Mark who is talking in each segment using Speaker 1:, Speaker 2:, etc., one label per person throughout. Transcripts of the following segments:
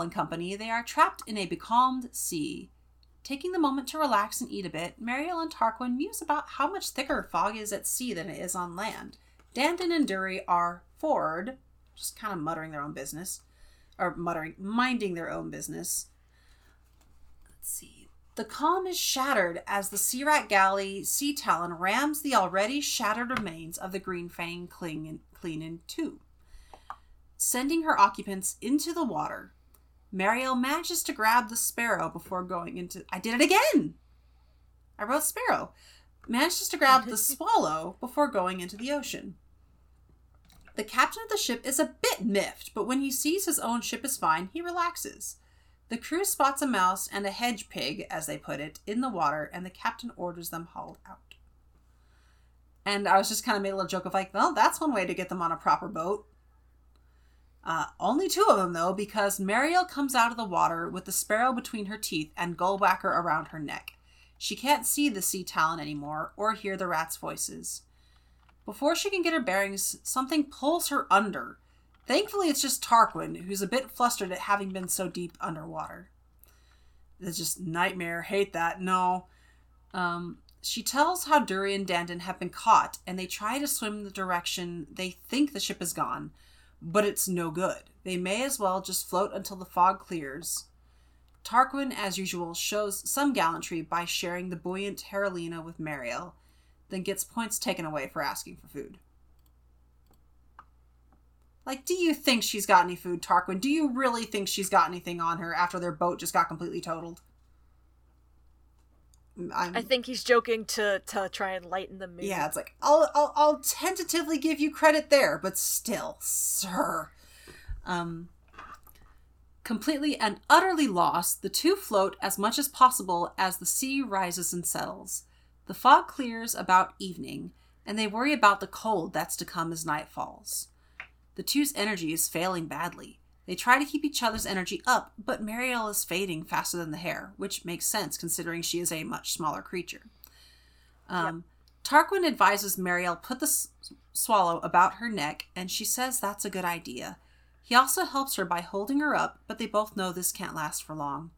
Speaker 1: And company, they are trapped in a becalmed sea. Taking the moment to relax and eat a bit, Mariel and Tarquin muse about how much thicker fog is at sea than it is on land. Dandin and Durry are forward, just kind of muttering their own business, or muttering, minding their own business. Let's see. The calm is shattered as the Sea Rat galley Sea Talon rams the already shattered remains of the Green Fang clean in two, sending her occupants into the water. Mariel manages to grab the sparrow before going into. I did it again! I wrote sparrow. Manages to grab the swallow before going into the ocean. The captain of the ship is a bit miffed, but when he sees his own ship is fine, he relaxes. The crew spots a mouse and a hedge pig, as they put it, in the water, and the captain orders them hauled out. And I was just kind of made a little joke of like, well, that's one way to get them on a proper boat. Uh, only two of them, though, because Mariel comes out of the water with the sparrow between her teeth and Gullwhacker around her neck. She can't see the sea talon anymore or hear the rats' voices. Before she can get her bearings, something pulls her under. Thankfully, it's just Tarquin, who's a bit flustered at having been so deep underwater. It's just nightmare. Hate that. No. Um, she tells how Durry and Dandin have been caught, and they try to swim the direction they think the ship is gone, but it's no good. They may as well just float until the fog clears. Tarquin, as usual, shows some gallantry by sharing the buoyant Heralina with Mariel, then gets points taken away for asking for food. Like, do you think she's got any food, Tarquin? Do you really think she's got anything on her after their boat just got completely totaled?
Speaker 2: I'm, i think he's joking to to try and lighten the mood.
Speaker 1: Yeah, it's like I'll, I'll I'll tentatively give you credit there, but still, sir. Um, completely and utterly lost, the two float as much as possible as the sea rises and settles. The fog clears about evening, and they worry about the cold that's to come as night falls. The two's energy is failing badly. They try to keep each other's energy up, but Mariel is fading faster than the hare, which makes sense considering she is a much smaller creature. Um, yep. Tarquin advises Mariel put the s- swallow about her neck, and she says that's a good idea. He also helps her by holding her up, but they both know this can't last for long.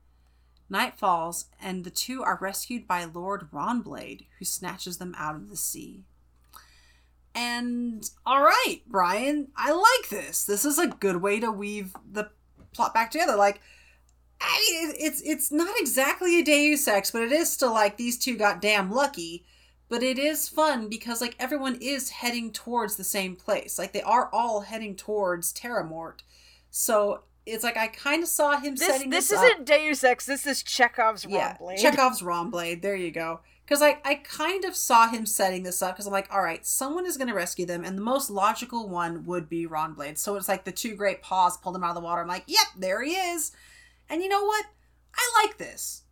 Speaker 1: Night falls, and the two are rescued by Lord Rawnblade, who snatches them out of the sea. And all right, Brian, I like this. This is a good way to weave the plot back together. Like, I mean, it's it's not exactly a Deus Ex, but it is still like these two got damn lucky. But it is fun because like everyone is heading towards the same place. Like they are all heading towards Terramort. So it's like I kind of saw him
Speaker 2: this,
Speaker 1: setting
Speaker 2: this.
Speaker 1: This,
Speaker 2: isn't up. Deus Ex. This is Chekhov's
Speaker 1: yeah,
Speaker 2: Blade.
Speaker 1: Chekhov's Blade. There you go because I, I kind of saw him setting this up because I'm like, all right, someone is going to rescue them, and the most logical one would be Rawnblade. So it's like the two great paws pulled him out of the water. I'm like, yep, there he is. And you know what? I like this.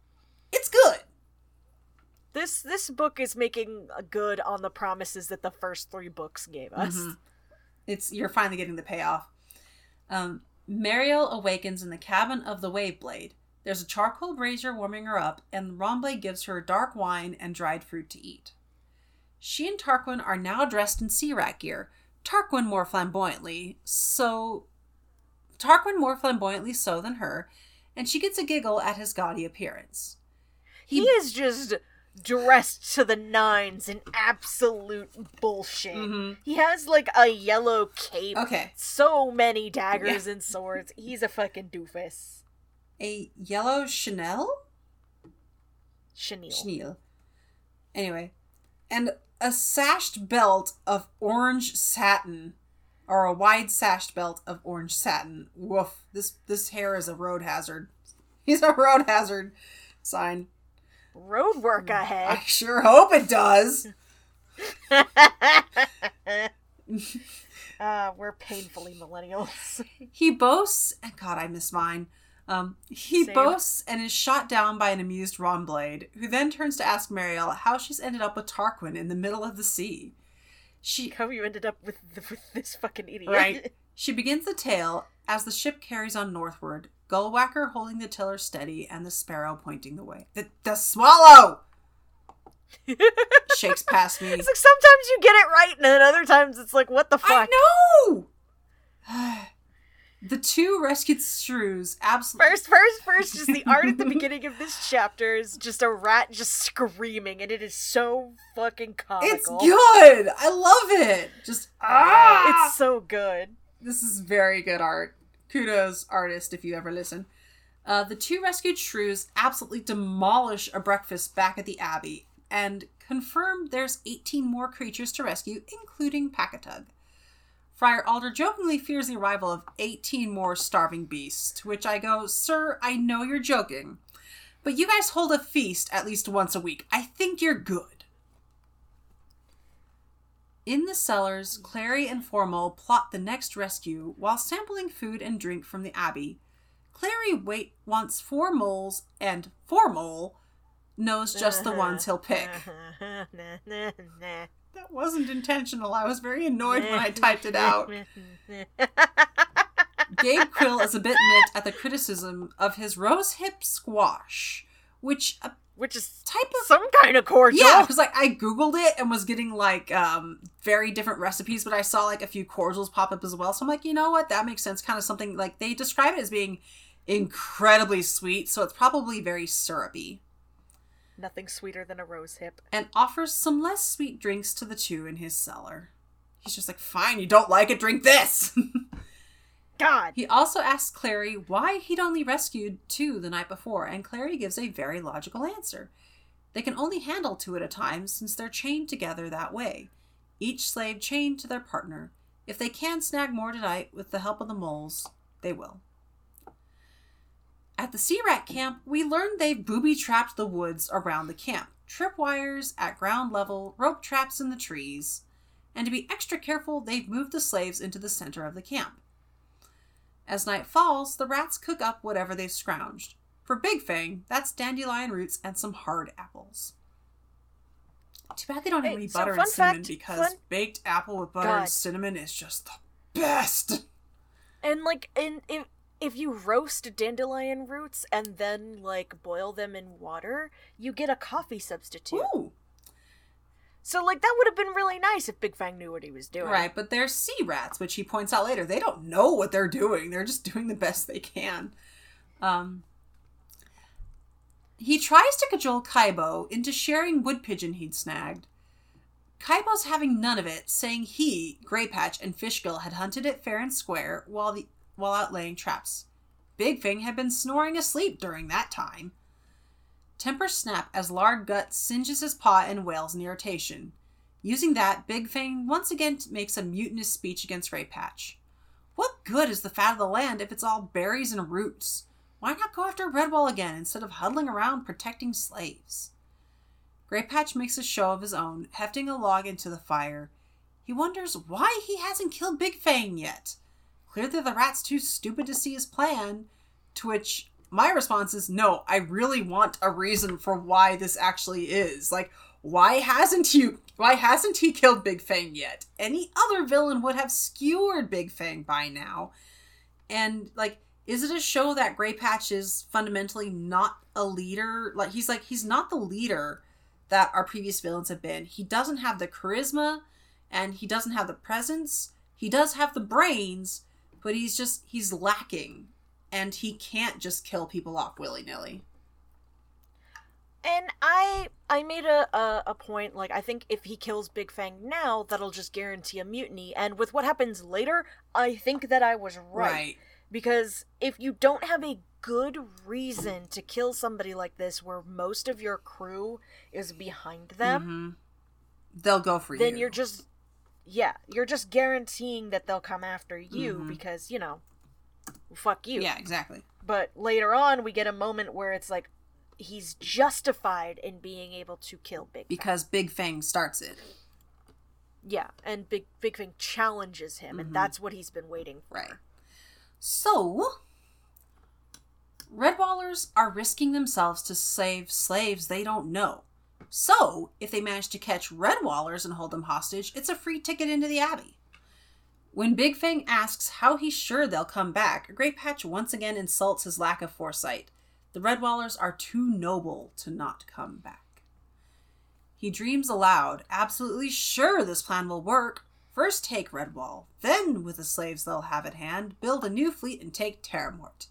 Speaker 1: It's good.
Speaker 2: This this book is making good on the promises that the first three books gave us. Mm-hmm.
Speaker 1: It's you're finally getting the payoff. Um, Mariel awakens in the cabin of the Wave Blade. There's a charcoal brazier warming her up, and Rawnblade gives her dark wine and dried fruit to eat. She and Tarquin are now dressed in sea rat gear, Tarquin more flamboyantly, so. Tarquin more flamboyantly so than her, and she gets a giggle at his gaudy appearance.
Speaker 2: He, he is just dressed to the nines in absolute bullshit. Mm-hmm. He has like a yellow cape.
Speaker 1: Okay.
Speaker 2: So many daggers yeah. and swords. He's a fucking doofus
Speaker 1: a yellow Chanel?
Speaker 2: Chenille.
Speaker 1: Chenille. Anyway, and a sashed belt of orange satin, or a wide sashed belt of orange satin. Woof! This this hair is a road hazard. He's a road hazard sign.
Speaker 2: Road work hmm, ahead.
Speaker 1: I sure hope it does.
Speaker 2: uh, we're painfully millennials.
Speaker 1: he boasts, and God, I miss mine um, he Same. boasts and is shot down by an amused Rawnblade, who then turns to ask Mariel how she's ended up with Tarquin in the middle of the sea.
Speaker 2: She how you ended up with, the, with this fucking idiot.
Speaker 1: Right. She begins the tale as the ship carries on northward, Gullwhacker holding the tiller steady and the sparrow pointing the way. The, the swallow shakes past me.
Speaker 2: It's like sometimes you get it right, and then other times it's like, what the fuck?
Speaker 1: I know. The two rescued shrews absolutely.
Speaker 2: First, first, first, just the art at the beginning of this chapter is just a rat just screaming, and it is so fucking comical.
Speaker 1: It's good. I love it. Just ah,
Speaker 2: It's so good.
Speaker 1: this is very good art. Kudos, artist, if you ever listen. Uh, the two rescued shrews absolutely demolish a breakfast back at the Abbey and confirm there's 18 more creatures to rescue, including Packatug. Friar Alder jokingly fears the arrival of 18 more starving beasts, to which I go, Sir, I know you're joking, but you guys hold a feast at least once a week. I think you're good. In the cellars, Clary and Foremole plot the next rescue while sampling food and drink from the Abbey. Clary wait wants four moles, and Foremole knows just the ones he'll pick. That wasn't intentional. I was very annoyed when I typed it out. Gabe Quill is a bit miffed at the criticism of his rose hip squash, which a
Speaker 2: Which is
Speaker 1: type of
Speaker 2: some kind of cordial.
Speaker 1: yeah, because like I googled it and was getting like um very different recipes, but I saw like a few cordials pop up as well. So I'm like, you know what, that makes sense. Kind of something like they describe it as being incredibly sweet, so it's probably very syrupy.
Speaker 2: Nothing sweeter than a rose hip.
Speaker 1: And offers some less sweet drinks to the two in his cellar. He's just like, fine, you don't like it, drink this.
Speaker 2: God.
Speaker 1: He also asks Clary why he'd only rescued two the night before, and Clary gives a very logical answer. They can only handle two at a time since they're chained together that way, each slave chained to their partner. If they can snag more tonight with the help of the moles, they will. At the Sea Rat camp, we learned they've booby trapped the woods around the camp. Tripwires at ground level, rope traps in the trees, and to be extra careful, they've moved the slaves into the center of the camp. As night falls, the rats cook up whatever they've scrounged. For Big Fang, that's dandelion roots and some hard apples. Too bad they don't have
Speaker 2: Hey,
Speaker 1: any
Speaker 2: so
Speaker 1: butter
Speaker 2: fun
Speaker 1: and cinnamon
Speaker 2: fact-
Speaker 1: because
Speaker 2: fun-
Speaker 1: baked apple with butter
Speaker 2: God.
Speaker 1: and cinnamon is just the best.
Speaker 2: And like in if if you roast dandelion roots and then like boil them in water, you get a coffee substitute.
Speaker 1: Ooh,
Speaker 2: So like that would have been really nice if Big Fang knew what he was doing.
Speaker 1: right, but they're sea rats, which he points out later. They don't know what they're doing. They're just doing the best they can. Um, he tries to cajole Kaibo into sharing wood pigeon he'd snagged. Kaibo's having none of it, saying he, Greypatch, and Fishgill had hunted it fair and square while the while out laying traps. Big Fang had been snoring asleep during that time. Tempers snap as Lard Gut singes his paw and wails in irritation. Using that, Big Fang once again makes a mutinous speech against Greypatch. What good is the fat of the land if it's all berries and roots? Why not go after Redwall again instead of huddling around protecting slaves? Greypatch makes a show of his own, hefting a log into the fire. He wonders why he hasn't killed Big Fang yet. Clearly, the rat's too stupid to see his plan. To which my response is no, I really want a reason for why this actually is. Like, why hasn't you why hasn't he killed Big Fang yet? Any other villain would have skewered Big Fang by now. And like, is it a show that Grey Patch is fundamentally not a leader? Like he's like he's not the leader that our previous villains have been. He doesn't have the charisma and he doesn't have the presence. He does have the brains, but he's just he's lacking and he can't just kill people off willy-nilly.
Speaker 2: And I I made a, a a point like I think if he kills Big Fang now, that'll just guarantee a mutiny. And with what happens later, I think that I was right. Because if you don't have a good reason to kill somebody like this where most of your crew is behind them,
Speaker 1: Mhm. They'll go for you.
Speaker 2: then you're just yeah, you're just guaranteeing that they'll come after you
Speaker 1: Mhm.
Speaker 2: because, you know, fuck you.
Speaker 1: Yeah, exactly.
Speaker 2: But later on we get a moment where it's like he's justified in being able to kill Big Fang.
Speaker 1: Because Big Fang starts it.
Speaker 2: Yeah, and Big Big Fang challenges him,
Speaker 1: Mhm.
Speaker 2: and that's what he's been waiting for.
Speaker 1: Right. So, Redwallers are risking themselves to save slaves they don't know. So, if they manage to catch Redwallers and hold them hostage, it's a free ticket into the Abbey. When Big Fang asks how he's sure they'll come back, Grey Patch once again insults his lack of foresight. The Redwallers are too noble to not come back. He dreams aloud, absolutely sure this plan will work, First take Redwall, then, with the slaves they'll have at hand, build a new fleet and take Terramort.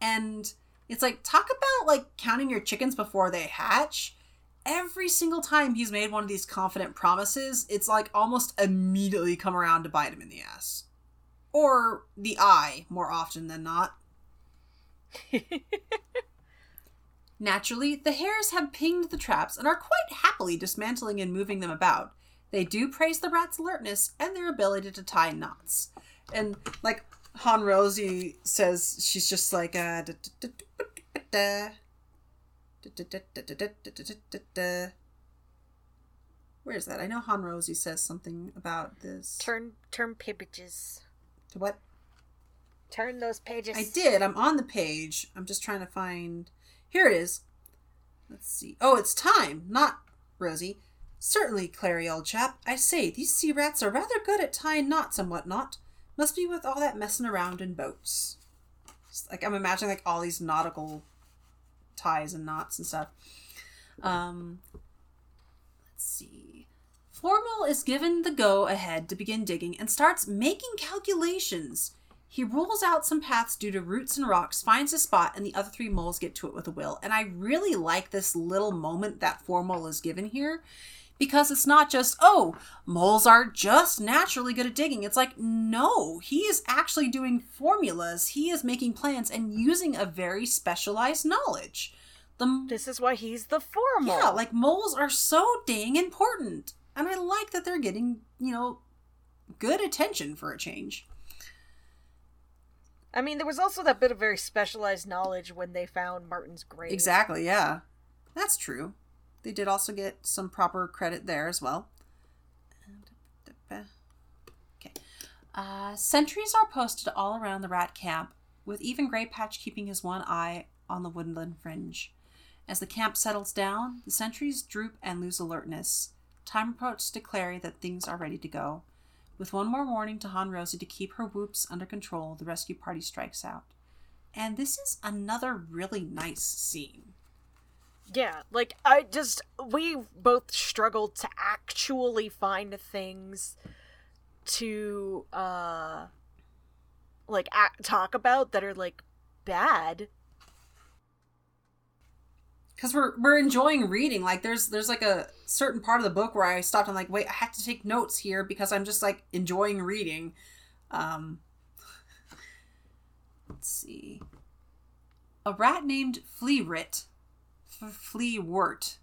Speaker 1: And it's like, talk about like counting your chickens before they hatch. Every single time he's made one of these confident promises, it's like almost immediately come around to bite him in the ass. Or the eye, more often than not. Naturally, the hares have pinged the traps and are quite happily dismantling and moving them about. They do praise the rat's alertness and their ability to tie knots. And like Hon Rosie says, she's just like uh, Where's that? I know Hon Rosie says something about this.
Speaker 2: Turn turn pages.
Speaker 1: To what?
Speaker 2: Turn those pages.
Speaker 1: I did. I'm on the page. I'm just trying to find. Here it is. Let's see. Oh, it's time, not Rosie. Certainly, Clary, old chap. I say, these sea rats are rather good at tying knots and whatnot. Must be with all that messing around in boats. Just like I'm imagining like all these nautical ties and knots and stuff. Um, let's see. Foremole is given the go ahead to begin digging and starts making calculations. He rules out some paths due to roots and rocks, finds a spot, and the other three moles get to it with a will. And I really like this little moment that Formal is given here because it's not just, oh, moles are just naturally good at digging. It's like, no, he is actually doing formulas, he is making plans and using a very specialized knowledge.
Speaker 2: The, this is why he's the Foremole.
Speaker 1: Yeah, like moles are so dang important. And I like that they're getting, you know, good attention for a change.
Speaker 2: I mean, there was also that bit of very specialized knowledge when they found Martin's grave.
Speaker 1: Exactly, yeah. That's true. They did also get some proper credit there as well. Okay. Uh, sentries are posted all around the rat camp, with even Grey Patch keeping his one eye on the woodland fringe. As the camp settles down, the sentries droop and lose alertness. Time approaches to Clary that things are ready to go. With one more warning to Hon Rosie to keep her whoops under control, the rescue party strikes out. And this is another really nice scene.
Speaker 2: Yeah, like I just we both struggled to actually find things to uh like talk about that are like bad
Speaker 1: because we're we're enjoying reading. Like there's there's like a certain part of the book where I stopped and like, wait, I have to take notes here because I'm just like enjoying reading. Um, let's see. A rat named Fleawrit, Fleawort,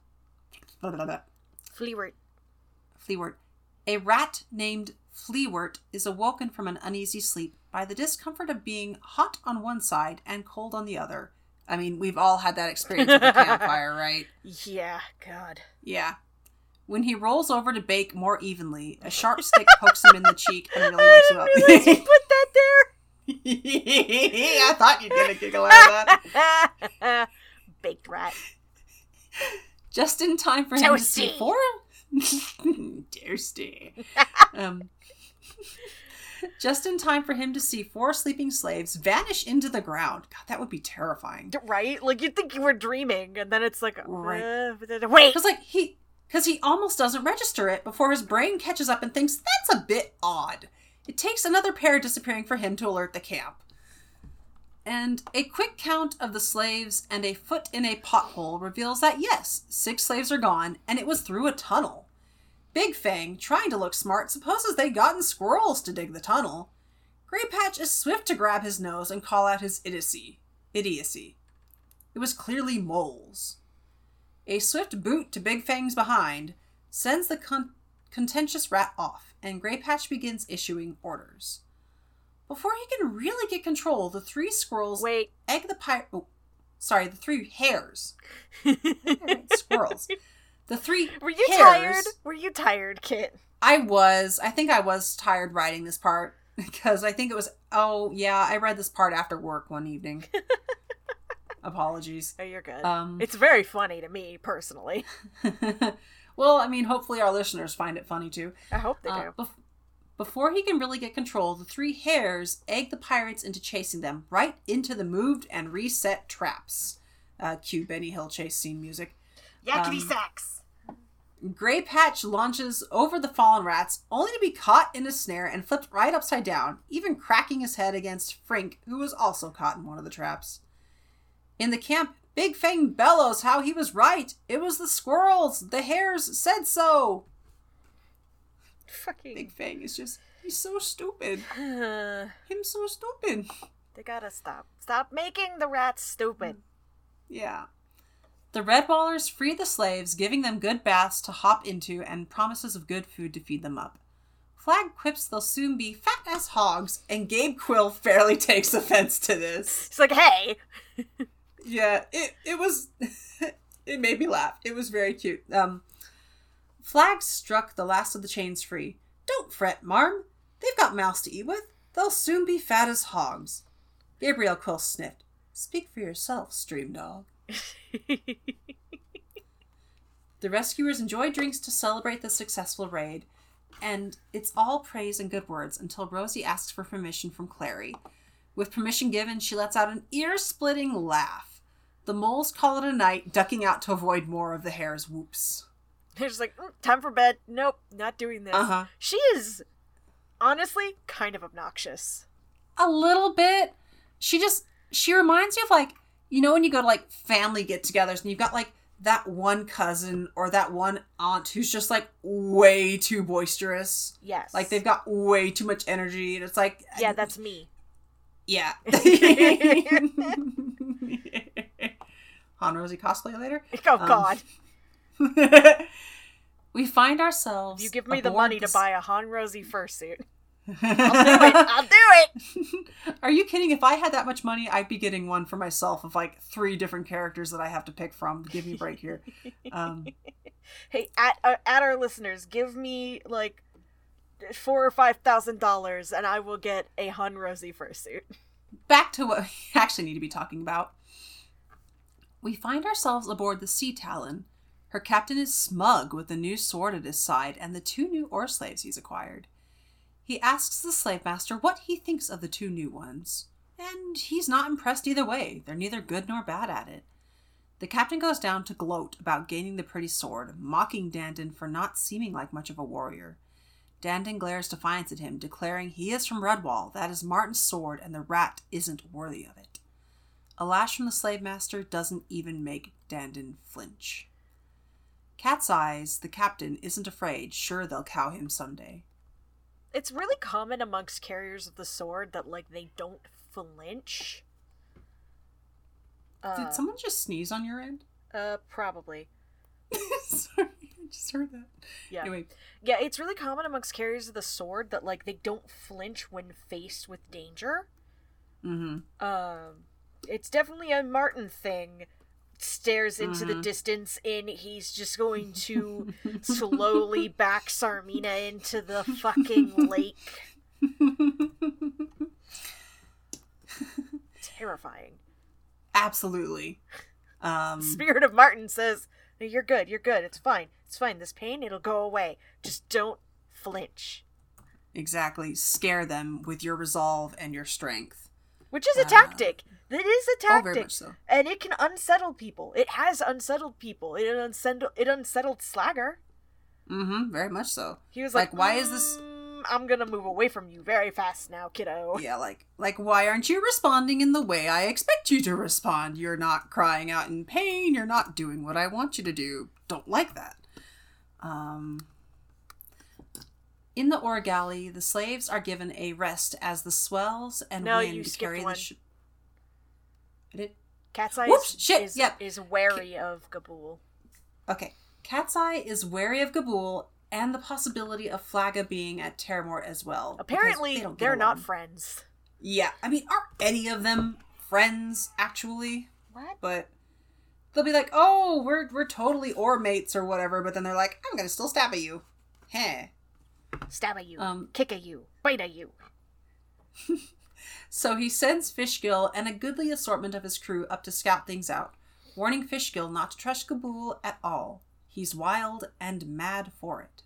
Speaker 2: Fleawort,
Speaker 1: Fleawort. A rat named Fleawort is awoken from an uneasy sleep by the discomfort of being hot on one side and cold on the other I mean, we've all had that experience with a campfire, right?
Speaker 2: Yeah, God.
Speaker 1: Yeah. When he rolls over to bake more evenly, a sharp stick pokes him in the cheek and really wakes him up.
Speaker 2: you put that there.
Speaker 1: I thought you'd get a giggle out of
Speaker 2: that. Baked rat.
Speaker 1: Just in time for him Toasty. to see four. Toasty. um, just in time for him to see four sleeping slaves vanish into the ground. God, that would be terrifying.
Speaker 2: Right? Like you'd think you were dreaming, and then it's like, right. Uh, wait,
Speaker 1: because like he, because he almost doesn't register it before his brain catches up and thinks that's a bit odd. It takes another pair disappearing for him to alert the camp. And a quick count of the slaves and a foot in a pothole reveals that yes, six slaves are gone, and it was through a tunnel. Big Fang, trying to look smart, supposes they'd gotten squirrels to dig the tunnel. Grey Patch is swift to grab his nose and call out his idiocy. Idiocy. It was clearly moles. A swift boot to Big Fang's behind sends the con- contentious rat off, and Grey Patch begins issuing orders. Before he can really get control, the three squirrels
Speaker 2: wait
Speaker 1: egg the pirate. Oh, sorry, the three hares. squirrels the three.
Speaker 2: Were you hairs, tired? Were you tired, Kit?
Speaker 1: I was. I think I was tired writing this part because I think it was. Oh yeah, I read this part after work one evening. Apologies.
Speaker 2: Oh, you're good. Um, it's very funny to me personally.
Speaker 1: well, I mean, hopefully our listeners find it funny too.
Speaker 2: I hope they uh, do. Bef-
Speaker 1: before he can really get control, the three hares egg the pirates into chasing them right into the moved and reset traps. Uh, cue Benny Hill chase scene music.
Speaker 2: Yakety um, sax.
Speaker 1: Grey Patch launches over the fallen rats, only to be caught in a snare and flipped right upside down, even cracking his head against Frink, who was also caught in one of the traps. In the camp, Big Fang bellows how he was right. It was the squirrels. The hares said so.
Speaker 2: Fucking.
Speaker 1: Big Fang is just, he's so stupid. Him so stupid.
Speaker 2: they gotta stop. Stop making the rats stupid.
Speaker 1: Yeah. The Redwallers free the slaves, giving them good baths to hop into and promises of good food to feed them up. Flag quips they'll soon be fat as hogs, and Gabe Quill fairly takes offense to this.
Speaker 2: It's like, hey,
Speaker 1: Yeah, it it was it made me laugh. It was very cute. Um Flag struck the last of the chains free. Don't fret, Marm. They've got mouths to eat with. They'll soon be fat as hogs. Gabriel Quill sniffed. Speak for yourself, stream dog. The rescuers enjoy drinks to celebrate the successful raid, and it's all praise and good words until Rosie asks for permission from Clary. With permission given, she lets out an ear splitting laugh. The moles call it a night, ducking out to avoid more of the hare's whoops.
Speaker 2: they're just like, "Mm, time for bed. Nope, not doing this.
Speaker 1: Uh huh.
Speaker 2: She is honestly kind of obnoxious.
Speaker 1: A little bit. She just, she reminds you of like, you know, when you go to like family get togethers and you've got like that one cousin or that one aunt who's just like way too boisterous.
Speaker 2: Yes.
Speaker 1: Like they've got way too much energy, and it's like,
Speaker 2: Yeah, that's me.
Speaker 1: Yeah. Hon Rosie cosplay later.
Speaker 2: Oh
Speaker 1: Um,
Speaker 2: God!
Speaker 1: we find ourselves.
Speaker 2: you give me the money to buy a Hon Rosie fursuit. I'll do it. I'll do it.
Speaker 1: Are you kidding? If I had that much money, I'd be getting one for myself of like three different characters that I have to pick from. Give me a break here. Um,
Speaker 2: Hey, at uh, at our listeners, give me like four or five thousand dollars, and I will get a Hon Rosie fursuit.
Speaker 1: back to what we actually need to be talking about. We find ourselves aboard the Sea Talon. Her captain is smug with the new sword at his side and the two new oar slaves he's acquired. He asks the slave master what he thinks of the two new ones, and he's not impressed either way. They're neither good nor bad at it. The captain goes down to gloat about gaining the pretty sword, mocking Dandin for not seeming like much of a warrior. Dandin glares defiance at him, declaring he is from Redwall, that is Martin's sword, and the rat isn't worthy of it. A lash from the slave master doesn't even make Dandin flinch. Cat's Eyes, the captain, isn't afraid, sure they'll cow him someday.
Speaker 2: It's really common amongst carriers of the sword that like they don't flinch. Uh,
Speaker 1: Did someone just sneeze on your end?
Speaker 2: uh, probably.
Speaker 1: Sorry, I just heard that.
Speaker 2: Yeah.
Speaker 1: Anyway,
Speaker 2: Yeah, it's really common amongst carriers of the sword that like they don't flinch when faced with danger.
Speaker 1: mm-hmm.
Speaker 2: Um, it's definitely a Martin thing. Stares into the
Speaker 1: Mhm.
Speaker 2: distance, and he's just going to slowly back Sarmina into the fucking lake. Terrifying.
Speaker 1: Absolutely. Um,
Speaker 2: Spirit of Martin says, "You're good. You're good. It's fine. It's fine. This pain, it'll go away. Just don't flinch."
Speaker 1: exactly. Scare them with your resolve and your strength.
Speaker 2: Which is a
Speaker 1: Uh,
Speaker 2: tactic. That is a
Speaker 1: Oh, very
Speaker 2: tactic.
Speaker 1: much so.
Speaker 2: and it can unsettle people. It has unsettled people. It unsettled it unsettled Slagger.
Speaker 1: Mm-hmm. Very much so.
Speaker 2: He was like,
Speaker 1: Like, why is this-
Speaker 2: "Mm, I'm gonna move away from you very fast now, kiddo."
Speaker 1: Yeah, like like why aren't you responding in the way I expect you to respond? You're not crying out in pain, you're not doing what I want you to do. Don't like that. Um in the ore galley, the slaves are given a rest as the swells and
Speaker 2: No,
Speaker 1: wind carry
Speaker 2: one.
Speaker 1: the ship. I did
Speaker 2: Cat's Eye
Speaker 1: Whoops,
Speaker 2: is,
Speaker 1: shit,
Speaker 2: is,
Speaker 1: yep.
Speaker 2: is wary of Gabool.
Speaker 1: Okay. Cat's Eye is wary of Gabool and the possibility of Flaga being at Terramort as well.
Speaker 2: Apparently,
Speaker 1: they
Speaker 2: they're not friends.
Speaker 1: Yeah, I mean, are any of them friends actually?
Speaker 2: What?
Speaker 1: But they'll be like, "Oh, we're we're totally or mates or whatever," but then they're like, "I'm gonna still stab at you." Heh.
Speaker 2: Stab at you,
Speaker 1: Um.
Speaker 2: kick at you, bite at you.
Speaker 1: So he sends Fishgill and a goodly assortment of his crew up to scout things out, warning Fishgill not to trust Gabool at all. He's wild and mad for it.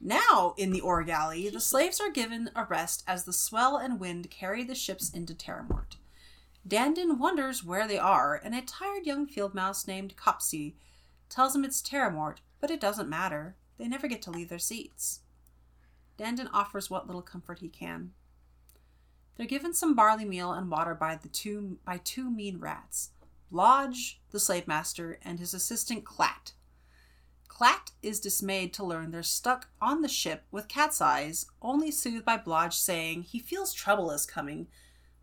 Speaker 1: Now, in the ore galley, the slaves are given a rest as the swell and wind carry the ships into Terramort. Dandin wonders where they are, and a tired young field mouse named Copsy tells him it's Terramort, but it doesn't matter. They never get to leave their seats. Dandin offers what little comfort he can. They're given some barley meal and water by the two by two mean rats, Blodge, the slave master, and his assistant Clat. Clat is dismayed to learn they're stuck on the ship with Cat's Eyes, only soothed by Blodge saying he feels trouble is coming.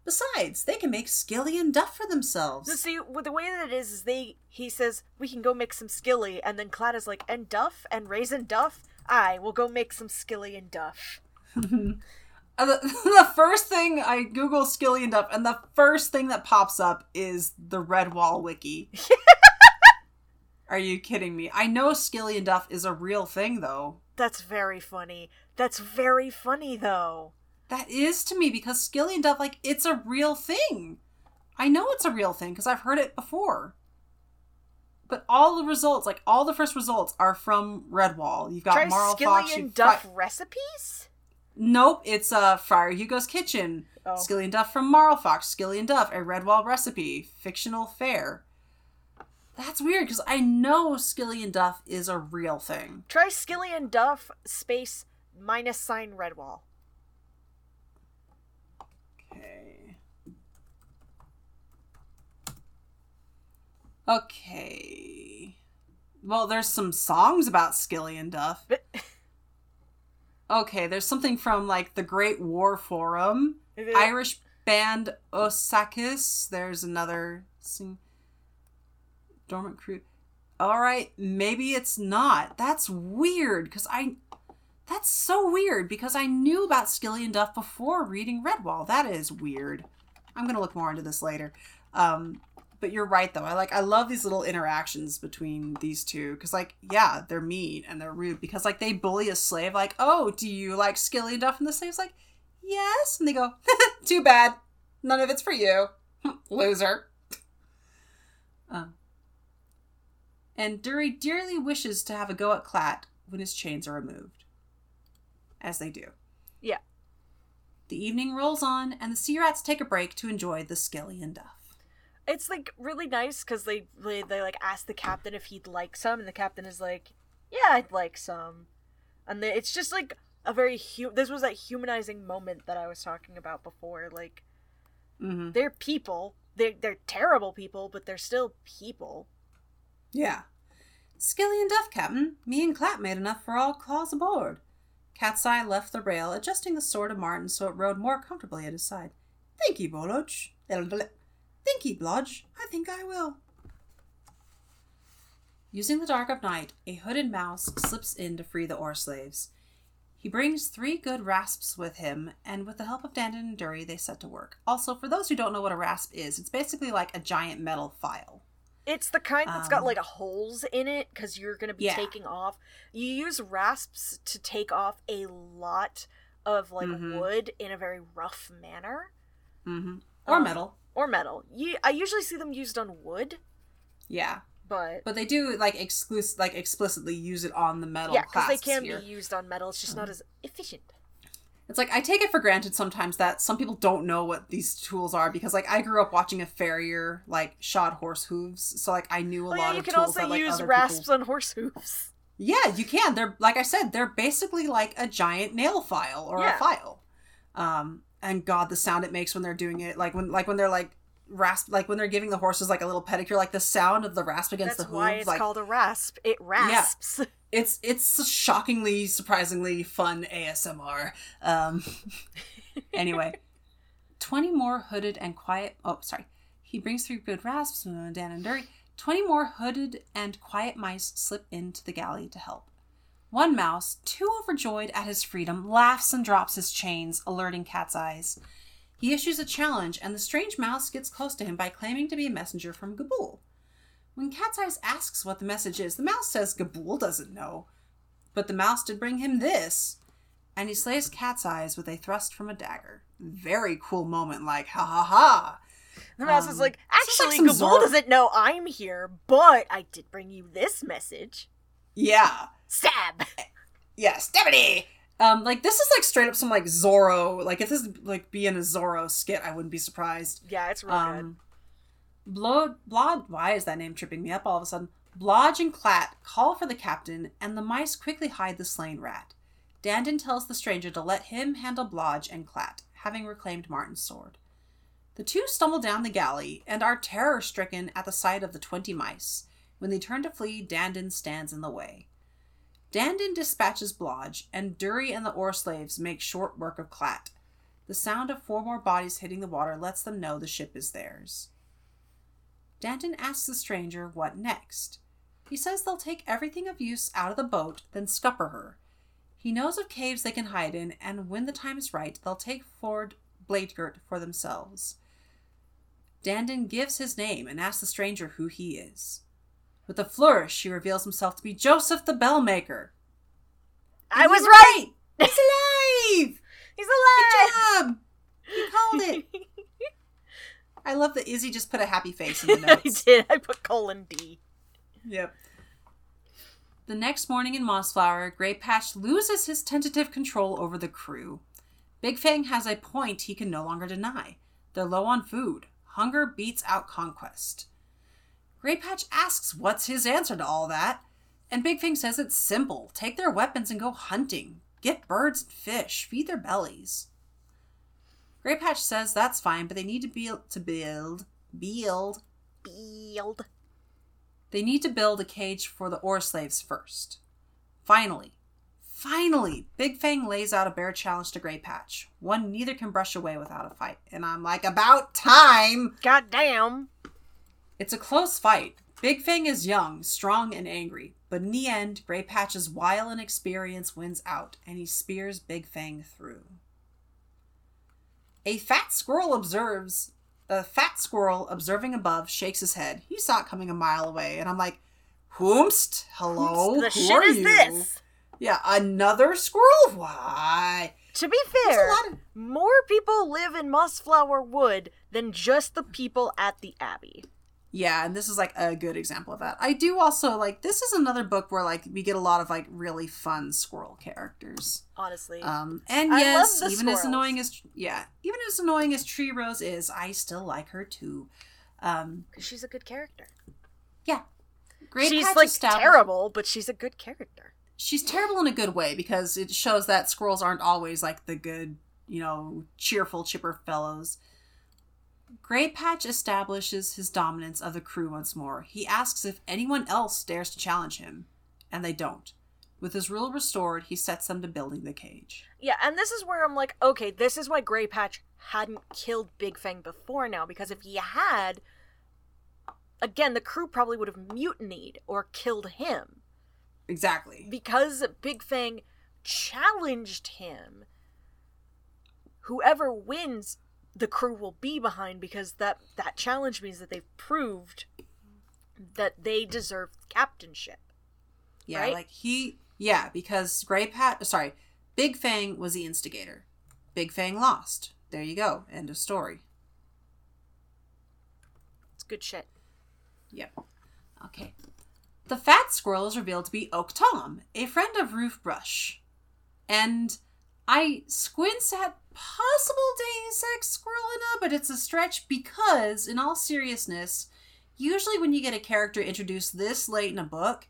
Speaker 1: Besides, they can make skilly and duff for themselves.
Speaker 2: See, the way that it is, is they he says we can go make some skilly, and then Clat is like, and duff and raisin duff. I will go make some skilly and duff.
Speaker 1: Uh, the, the first thing I Google Skilly and Duff, and the first thing that pops up is the Redwall wiki. Are you kidding me? I know Skilly and Duff is a real thing, though.
Speaker 2: That's very funny. That's very funny, though.
Speaker 1: That is to me because Skilly and Duff, like, it's a real thing. I know it's a real thing because I've heard it before. But all the results, like all the first results, are from Redwall. You've got
Speaker 2: Try
Speaker 1: Marl
Speaker 2: skilly
Speaker 1: Fox.
Speaker 2: and duff recipes.
Speaker 1: Nope, it's uh, Friar Hugo's Kitchen.
Speaker 2: Oh.
Speaker 1: Skilly and Duff from Marl Fox. Skilly and Duff, a Redwall recipe. Fictional fare. That's weird because I know Skilly and Duff is a real thing.
Speaker 2: Try skilly and duff space minus sign Redwall.
Speaker 1: Okay. Okay. Well, there's some songs about Skilly and Duff. Okay, there's something from like the Great War Forum. Irish band Osakis. There's another sing dormant crew. All right, maybe it's not. That's weird because I. That's so weird because I knew about Skilly and Duff before reading Redwall. That is weird. I'm gonna look more into this later. Um, but you're right though. I like I love these little interactions between these two because like yeah, they're mean and they're rude because like they bully a slave like oh do you like Skilly and Duff and the slave's like yes and they go too bad none of it's for you loser. Um, and Durry dearly wishes to have a go at Clat when his chains are removed, as they do.
Speaker 2: Yeah.
Speaker 1: The evening rolls on, and the sea rats take a break to enjoy the Skilly and Duff.
Speaker 2: It's like really nice because they, they they like ask the captain if he'd like some, and the captain is like, "Yeah, I'd like some," and the, it's just like a very hu- this was that humanizing moment that I was talking about before. Like
Speaker 1: Mm-hmm.
Speaker 2: they're people, they're they're terrible people, but they're still people.
Speaker 1: Yeah. Skilly and Duff, Captain. Me and Clap made enough for all claws aboard. Cat's Eye left the rail, adjusting the sword of Martin so it rode more comfortably at his side. Thank you, Bolodge. Thank you, Blodge. I think I will. Using the dark of night, a hooded mouse slips in to free the ore slaves. He brings three good rasps with him, and with the help of Dandin and Durry, they set to work. Also, for those who don't know what a rasp is, it's basically like a giant metal file.
Speaker 2: It's the kind that's got
Speaker 1: Um,
Speaker 2: like holes in it because you're gonna be
Speaker 1: Yeah.
Speaker 2: taking off. You use rasps to take off a lot of like
Speaker 1: Mhm.
Speaker 2: wood in a very rough manner
Speaker 1: Mm-hmm. Or
Speaker 2: Um,
Speaker 1: metal.
Speaker 2: Or metal. You, I usually see them used on wood,
Speaker 1: Yeah.
Speaker 2: but
Speaker 1: But they do like exclusive, like explicitly use it on the metal.
Speaker 2: yeah, because they can
Speaker 1: here.
Speaker 2: be used on metal. It's just not as efficient.
Speaker 1: It's like I take it for granted sometimes that some people don't know what these tools are because like I grew up watching a farrier like shod horse hooves, so like I knew a
Speaker 2: Oh
Speaker 1: lot
Speaker 2: yeah, you
Speaker 1: of
Speaker 2: can
Speaker 1: tools
Speaker 2: also
Speaker 1: that like
Speaker 2: use rasps
Speaker 1: people-
Speaker 2: on horse hooves.
Speaker 1: Yeah, you can. They're like I said, they're basically like a giant nail file or
Speaker 2: Yeah.
Speaker 1: a file. Um, and God, the sound it makes when they're doing it, like when like when they're like rasp, like when they're giving the horses like a little pedicure, like the sound of the rasp against
Speaker 2: That's
Speaker 1: the
Speaker 2: why
Speaker 1: hooves,
Speaker 2: it's
Speaker 1: like
Speaker 2: called a rasp. It rasps.
Speaker 1: yeah, it's it's shockingly surprisingly fun asmr um anyway 20 more hooded and quiet oh sorry he brings three good rasps dan and Durry. 20 more hooded and quiet mice slip into the galley to help one mouse too overjoyed at his freedom laughs and drops his chains alerting cat's eyes he issues a challenge and the strange mouse gets close to him by claiming to be a messenger from Gabool. When Cat's Eyes asks what the message is, the mouse says Gabool doesn't know. But the mouse did bring him this. And he slays Cat's Eyes with a thrust from a dagger. Very cool moment, like, ha ha ha.
Speaker 2: The mouse is
Speaker 1: Um,
Speaker 2: like,
Speaker 1: is like
Speaker 2: actually,
Speaker 1: some
Speaker 2: Gabool
Speaker 1: Zor-
Speaker 2: doesn't know I'm here, but I did bring you this message.
Speaker 1: Yeah.
Speaker 2: Stab.
Speaker 1: Yeah, Stephanie! Um, like this is like straight up some like Zorro. Like if this is like being a Zorro skit, I wouldn't be surprised.
Speaker 2: Yeah, it's really good.
Speaker 1: Um, Blood, Blood, why is that name tripping me up all of a sudden? Blodge and Clat call for the captain, and the mice quickly hide the slain rat. Dandin tells the stranger to let him handle Blodge and Clat, having reclaimed Martin's sword. The two stumble down the galley and are terror stricken at the sight of the twenty mice. When they turn to flee, Dandin stands in the way. Dandin dispatches Blodge, and Durry and the oar slaves make short work of Clat. The sound of four more bodies hitting the water lets them know the ship is theirs. Dandin asks the stranger what next. He says they'll take everything of use out of the boat, then scupper her. He knows of caves they can hide in, and when the time is right, they'll take Fort Bladegirt for themselves. Dandin gives his name and asks the stranger who he is. With a flourish, he reveals himself to be Joseph the Bellmaker.
Speaker 2: I was right!
Speaker 1: He's alive!
Speaker 2: He's alive!
Speaker 1: Good job! He called it. I love that Izzy just put a happy face in the notes.
Speaker 2: I did. I put colon D.
Speaker 1: Yep. The next morning in Mossflower, Grey Patch loses his tentative control over the crew. Big Fang has a point he can no longer deny. They're low on food. Hunger beats out conquest. Grey Patch asks what's his answer to all that, and Big Fang says it's simple. Take their weapons and go hunting. Get birds and fish. Feed their bellies. Grey Patch says that's fine, but they need to build to build build
Speaker 2: Build.
Speaker 1: they need to build a cage for the ore slaves first. Finally, finally, Big Fang lays out a bear challenge to Grey Patch. One neither can brush away without a fight. And I'm like, about time!
Speaker 2: God damn.
Speaker 1: It's a close fight. Big Fang is young, strong, and angry. But in the end, Grey Patch's wile and experience wins out, and he spears Big Fang through. A fat squirrel observes. A fat squirrel observing above shakes his head. He saw it coming a mile away, and I'm like, "Whomst? Hello?
Speaker 2: the
Speaker 1: Who
Speaker 2: shit
Speaker 1: are
Speaker 2: is
Speaker 1: you?"
Speaker 2: this?
Speaker 1: Yeah, another squirrel? Why?
Speaker 2: To be fair,
Speaker 1: a lot of
Speaker 2: more people live in Mossflower Wood than just the people at the Abbey.
Speaker 1: Yeah, and this is like a good example of that. I do also like this is another book where like we get a lot of like really fun squirrel characters.
Speaker 2: Honestly.
Speaker 1: Um and
Speaker 2: I
Speaker 1: yes, even as annoying as yeah, even as annoying as Tree Rose is, I still like her too. Um
Speaker 2: she's a good character.
Speaker 1: yeah. Great
Speaker 2: she's like terrible, but she's a good character.
Speaker 1: She's terrible in a good way because it shows that squirrels aren't always like the good, you know, cheerful chipper fellows. Grey Patch establishes his dominance of the crew once more. He asks if anyone else dares to challenge him, and they don't. With his rule restored, he sets them to building the cage.
Speaker 2: Yeah, and this is where I'm like, okay, this is why Grey Patch hadn't killed Big Fang before now, because if he had, again, the crew probably would have mutinied or killed him.
Speaker 1: Exactly.
Speaker 2: Because Big Fang challenged him, whoever wins, the crew will be behind because that, that challenge means that they've proved that they deserve captainship.
Speaker 1: Yeah,
Speaker 2: Right?
Speaker 1: like he yeah, because Grey Pat sorry, Big Fang was the instigator. Big Fang lost. There you go. End of story.
Speaker 2: It's good shit.
Speaker 1: Yep. Okay. The fat squirrel is revealed to be Oak Tom, a friend of Rufe Brush. And I squints at possible Deus Ex Squirrelina, but it's a stretch because, in all seriousness, usually when you get a character introduced this late in a book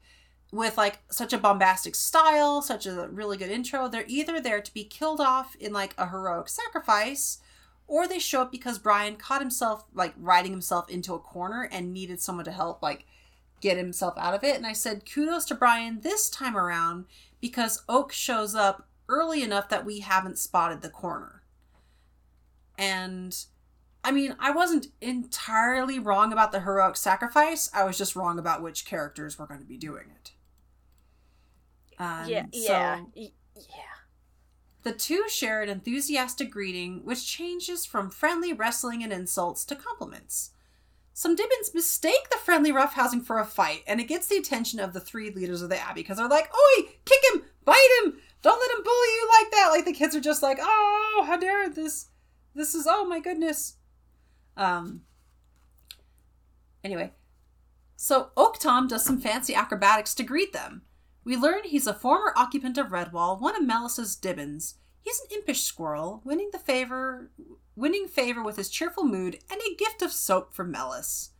Speaker 1: with like such a bombastic style, such a really good intro, they're either there to be killed off in like a heroic sacrifice or they show up because Brian caught himself like riding himself into a corner and needed someone to help like get himself out of it. And I said, kudos to Brian this time around because Oak shows up early enough that we haven't spotted the corner. And I mean, I wasn't entirely wrong about the heroic sacrifice. I was just wrong about which characters were going to be doing it. Um,
Speaker 2: yeah,
Speaker 1: so-
Speaker 2: yeah, yeah.
Speaker 1: the two share an enthusiastic greeting, which changes from friendly wrestling and insults to compliments. Some Dibbins mistake the friendly roughhousing for a fight, and it gets the attention of the three leaders of the Abbey because they're like, Oi, kick him, bite him, don't let him bully you like that. Like the kids are just like, Oh, how dare this? This is, oh my goodness. Um, anyway, so Oak Tom does some fancy acrobatics to greet them. We learn he's a former occupant of Redwall, one of Mellus's Dibbins. He's an impish squirrel, winning the favor winning favor with his cheerful mood and a gift of soap from Mellus.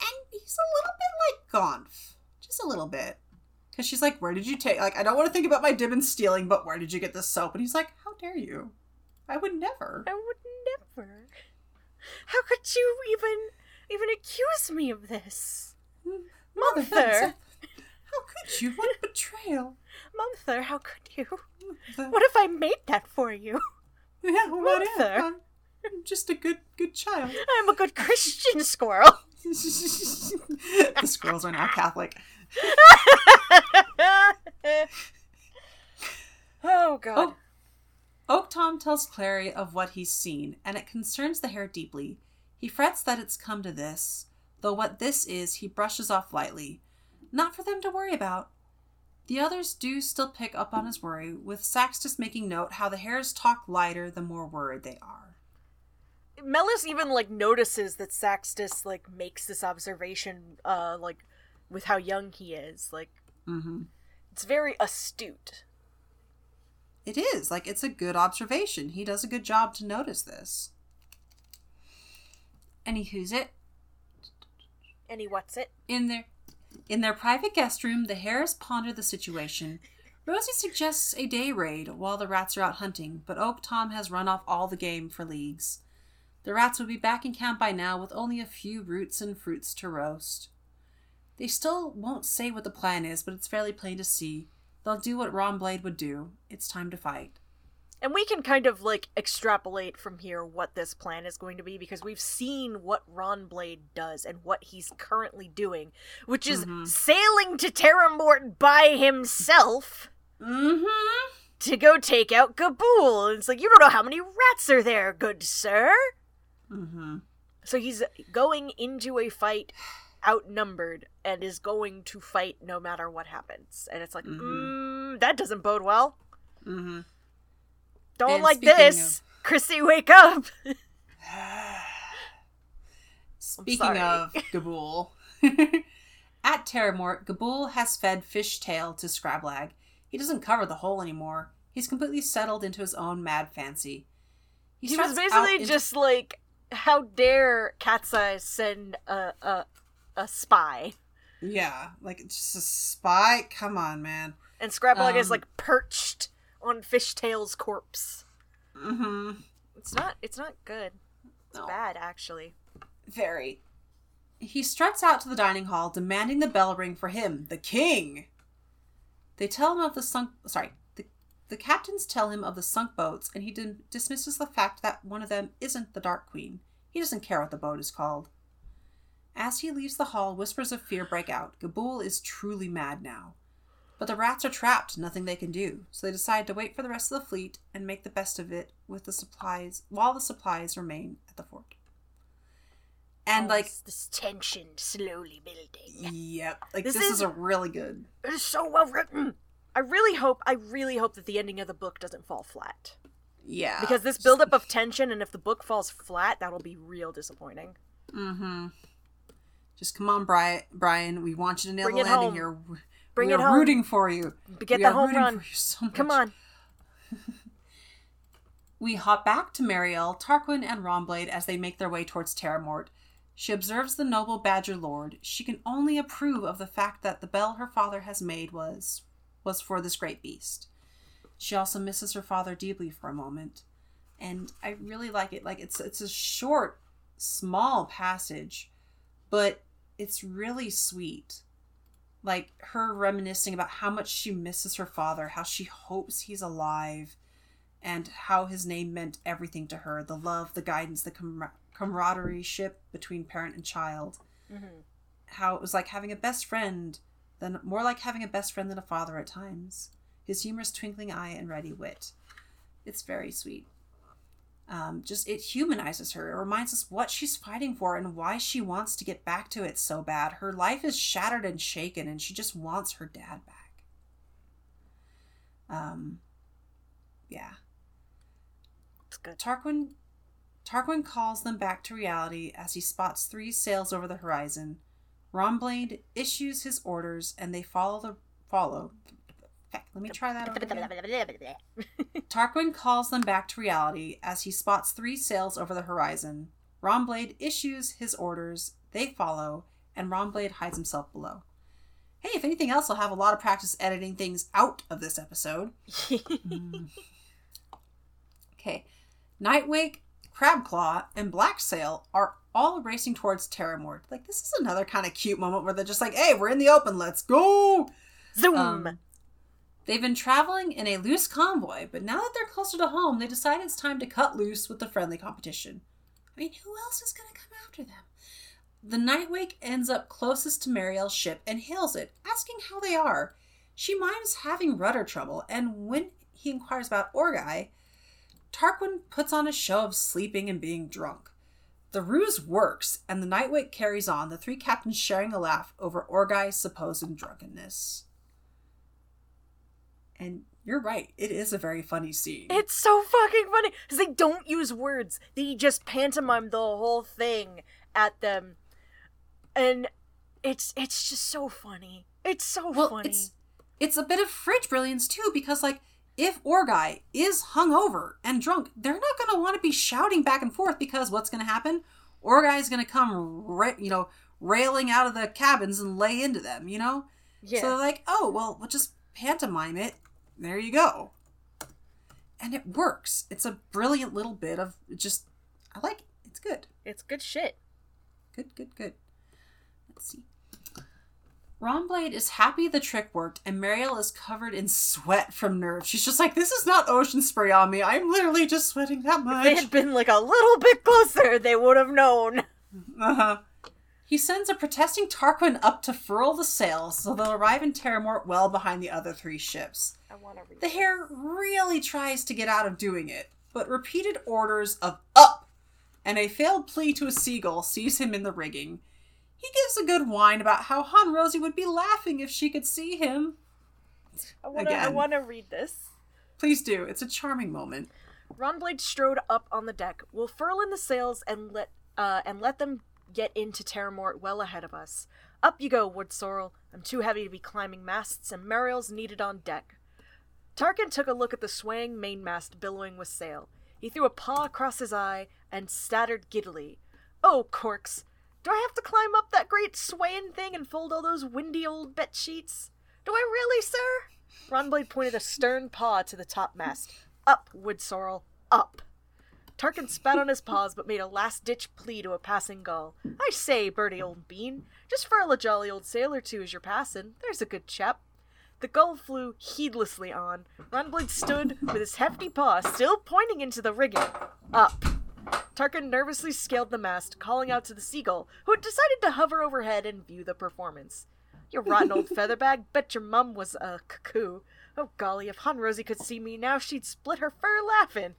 Speaker 1: And he's a little bit like Gonf. just a little bit. Because she's like, Where did you take? Like, I don't want to think about my dib and stealing, but where did you get this soap? And he's like, How dare you? I would never.
Speaker 2: I would never. How could you even even accuse me of this?
Speaker 1: Mother,
Speaker 2: Mother.
Speaker 1: how could you? What betrayal?
Speaker 2: Mother, how could you?
Speaker 1: Mother.
Speaker 2: What if I made that for you?
Speaker 1: Yeah, what if?
Speaker 2: Mother.
Speaker 1: I'm I'm just a good, good child.
Speaker 2: I'm a good Christian squirrel.
Speaker 1: the squirrels are now Catholic.
Speaker 2: Oh god.
Speaker 1: Oh. Oak Tom tells Clary of what he's seen, and it concerns the hare deeply. He frets that it's come to this, though what this is he brushes off lightly. Not for them to worry about. The others do still pick up on his worry, with Saxtus making note how the hares talk lighter the more worried they are.
Speaker 2: Mellus even like notices that Saxtus like makes this observation uh like with how young he is. Like
Speaker 1: Mm-hmm.
Speaker 2: it's very astute.
Speaker 1: It is like it's a good observation. He does a good job to notice this. And he who's it
Speaker 2: And he what's it?
Speaker 1: in their in their private guest room. The hares ponder the situation. Rosie suggests a day raid while the rats are out hunting, but Oak Tom has run off all the game for leagues. The rats would be back in camp by now with only a few roots and fruits to roast. They still won't say what the plan is, but it's fairly plain to see. They'll do what Rawnblade would do. It's time to fight.
Speaker 2: And we can kind of like extrapolate from here what this plan is going to be because we've seen what Rawnblade does and what he's currently doing, which is
Speaker 1: Mhm.
Speaker 2: sailing to Terramort by himself
Speaker 1: Mm-hmm.
Speaker 2: to go take out Gabool. And it's like, you don't know how many rats are there, good sir.
Speaker 1: Mm-hmm.
Speaker 2: So he's going into a fight outnumbered and is going to fight no matter what happens. And it's like,
Speaker 1: Mhm.
Speaker 2: mm, that doesn't bode well.
Speaker 1: Mm-hmm.
Speaker 2: Don't
Speaker 1: And
Speaker 2: like this. Chrissy, wake up.
Speaker 1: Speaking of Gabool, at Terramort, Gabool has fed Fishtail to Scrablag. He doesn't cover the hole anymore. He's completely settled into his own mad fancy.
Speaker 2: He,
Speaker 1: starts
Speaker 2: was basically
Speaker 1: in-
Speaker 2: just like, how dare Cat's Eye send a, a, a spy?
Speaker 1: yeah, like it's just a spy. Come on, man.
Speaker 2: And Scrablag is
Speaker 1: Um,
Speaker 2: like perched on Fishtail's corpse.
Speaker 1: Mm-hmm.
Speaker 2: It's not. It's not good. It's
Speaker 1: No.
Speaker 2: bad, actually.
Speaker 1: Very. He struts out to the dining hall, demanding the bell ring for him, the king. They tell him of the sunk. Sorry, the the captains tell him of the sunk boats, and he dismisses the fact that one of them isn't the Dark Queen. He doesn't care what the boat is called. As he leaves the hall, whispers of fear break out. Gabool is truly mad now. But the rats are trapped, nothing they can do, so they decide to wait for the rest of the fleet and make the best of it with the supplies while the supplies remain at the fort. And
Speaker 2: Oh,
Speaker 1: like
Speaker 2: this- tension slowly building.
Speaker 1: Yep. Like
Speaker 2: This
Speaker 1: this, is,
Speaker 2: is-
Speaker 1: a really good.
Speaker 2: It is so well written. I really hope. I really hope that the ending of the book doesn't fall flat
Speaker 1: Yeah.
Speaker 2: because this buildup of tension, and if the book falls flat, that'll be real disappointing.
Speaker 1: Mm-hmm. Just come on, Brian. Brian, we want you to nail
Speaker 2: Bring
Speaker 1: the landing
Speaker 2: home.
Speaker 1: here.
Speaker 2: Bring
Speaker 1: we
Speaker 2: it
Speaker 1: are
Speaker 2: home.
Speaker 1: rooting for you.
Speaker 2: Get
Speaker 1: we
Speaker 2: the home
Speaker 1: rooting
Speaker 2: run.
Speaker 1: for you so
Speaker 2: Come on.
Speaker 1: We hop back to Mariel, Tarquin, and Rawnblade as they make their way towards Terramort. She observes the noble Badger Lord. She can only approve of the fact that the bell her father has made was was for this great beast. She also misses her father deeply for a moment. And I really like it. Like it's it's a short, small passage, but it's really sweet. Like her reminiscing about how much she misses her father, how she hopes he's alive, and how his name meant everything to her the love, the guidance, the camar- camaraderie ship between parent and child.
Speaker 2: Mhm.
Speaker 1: How it was like having a best friend, than more like having a best friend than a father at times. His humorous twinkling eye and ready wit. It's very sweet. Um, just it humanizes her. It reminds us what she's fighting for and why she wants to get back to it so bad. Her life is shattered and shaken, and she just wants her dad back. Um, yeah.
Speaker 2: It's good.
Speaker 1: Tarquin Tarquin calls them back to reality as he spots three sails over the horizon. Rawnblade issues his orders and they follow the follow. Heck, Let me try that over. Tarquin calls them back to reality as he spots three sails over the horizon. Rawnblade issues his orders, they follow, and Rawnblade hides himself below. Hey, if anything else, I'll have a lot of practice editing things out of this episode. Mm. Okay. Nightwake, Crabclaw, and Blacksail are all racing towards Terramort. Like, this is another kind of cute moment where they're just like, hey, we're in the open, let's go!
Speaker 2: Zoom!
Speaker 1: Um, they've been traveling in a loose convoy, but now that they're closer to home, they decide it's time to cut loose with the friendly competition. I mean, who else is going to come after them? The Nightwake ends up closest to Mariel's ship and hails it, asking how they are. She minds having rudder trouble, and when he inquires about Orgai, Tarquin puts on a show of sleeping and being drunk. The ruse works, and the Nightwake carries on, the three captains sharing a laugh over Orgai's supposed drunkenness. And you're right, it is a very funny scene.
Speaker 2: It's so fucking funny because they don't use words; they just pantomime the whole thing at them, and it's it's just so funny. It's so
Speaker 1: well,
Speaker 2: funny.
Speaker 1: It's, it's a bit of fridge brilliance too, because like if Orgai is hungover and drunk, they're not going to want to be shouting back and forth because what's going to happen? Orgai is going to come, ra- you know, railing out of the cabins and lay into them, you know?
Speaker 2: yeah.
Speaker 1: So they're like, oh, well, we'll just pantomime it. There you go. And it works. It's a brilliant little bit of just, I like it. It's good.
Speaker 2: it's good shit.
Speaker 1: Good, good, good. Let's see. Rawnblade is happy the trick worked, and Mariel is covered in sweat from nerves. She's just like, this is not ocean spray on me. I'm literally just sweating that much."
Speaker 2: If they had been like a little bit closer, they would have known.
Speaker 1: Uh-huh. He sends a protesting Tarquin up to furl the sails so they'll arrive in Terramort well behind the other three ships.
Speaker 2: I want to read.
Speaker 1: The hare really tries to get out of doing it, but repeated orders of up and a failed plea to a seagull sees him in the rigging. He gives a good whine about how Hon Rosie would be laughing if she could see him.
Speaker 2: I want to. I want to read this.
Speaker 1: Please do. It's a charming moment.
Speaker 2: Rawnblade strode up on the deck. We'll furl in the sails and let uh, and let them get into Terramort well ahead of us. Up you go, Wood Sorrel. I'm too heavy to be climbing masts, and Mariel's needed on deck. Tarquin took a look at the swaying mainmast billowing with sail. He threw a paw across his eye and stuttered giddily. Oh, corks! Do I have to climb up that great swaying thing and fold all those windy old bed sheets? Do I really, sir? Rawnblade pointed a stern paw to the topmast. Up, Wood Sorrel, up. Tarquin spat on his paws but made a last ditch plea to a passing gull. I say, Bertie, old bean, just furl a jolly old sail or two as you're passing. There's a good chap. The gull flew heedlessly on. Rawnblade stood with his hefty paw still pointing into the rigging. Up. Tarquin nervously scaled the mast, calling out to the seagull, who had decided to hover overhead and view the performance. You rotten old featherbag, bet your mum was a cuckoo. Oh golly, if Hon Rosie could see me now, she'd split her fur laughing.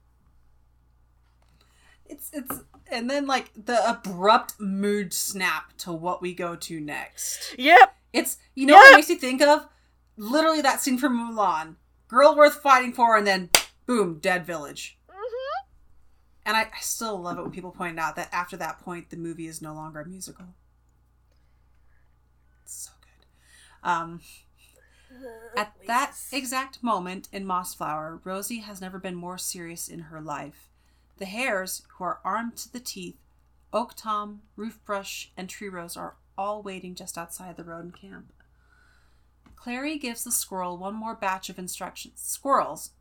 Speaker 1: It's it's and then like the abrupt mood snap to what we go to next.
Speaker 2: Yep.
Speaker 1: It's you know what
Speaker 2: Yep.
Speaker 1: it makes you think of? Literally that scene from Mulan. Girl worth fighting for and then boom, dead village.
Speaker 2: Mm-hmm.
Speaker 1: And I, I still love it when people point out that after that point the movie is no longer a musical. It's so good. Um At that exact moment in Mossflower, Rosie has never been more serious in her life. The hares, who are armed to the teeth, Oak Tom, Rufe Brush, and Tree Rose are all waiting just outside the rodent camp. Clary gives the squirrel one more batch of instructions. Squirrels.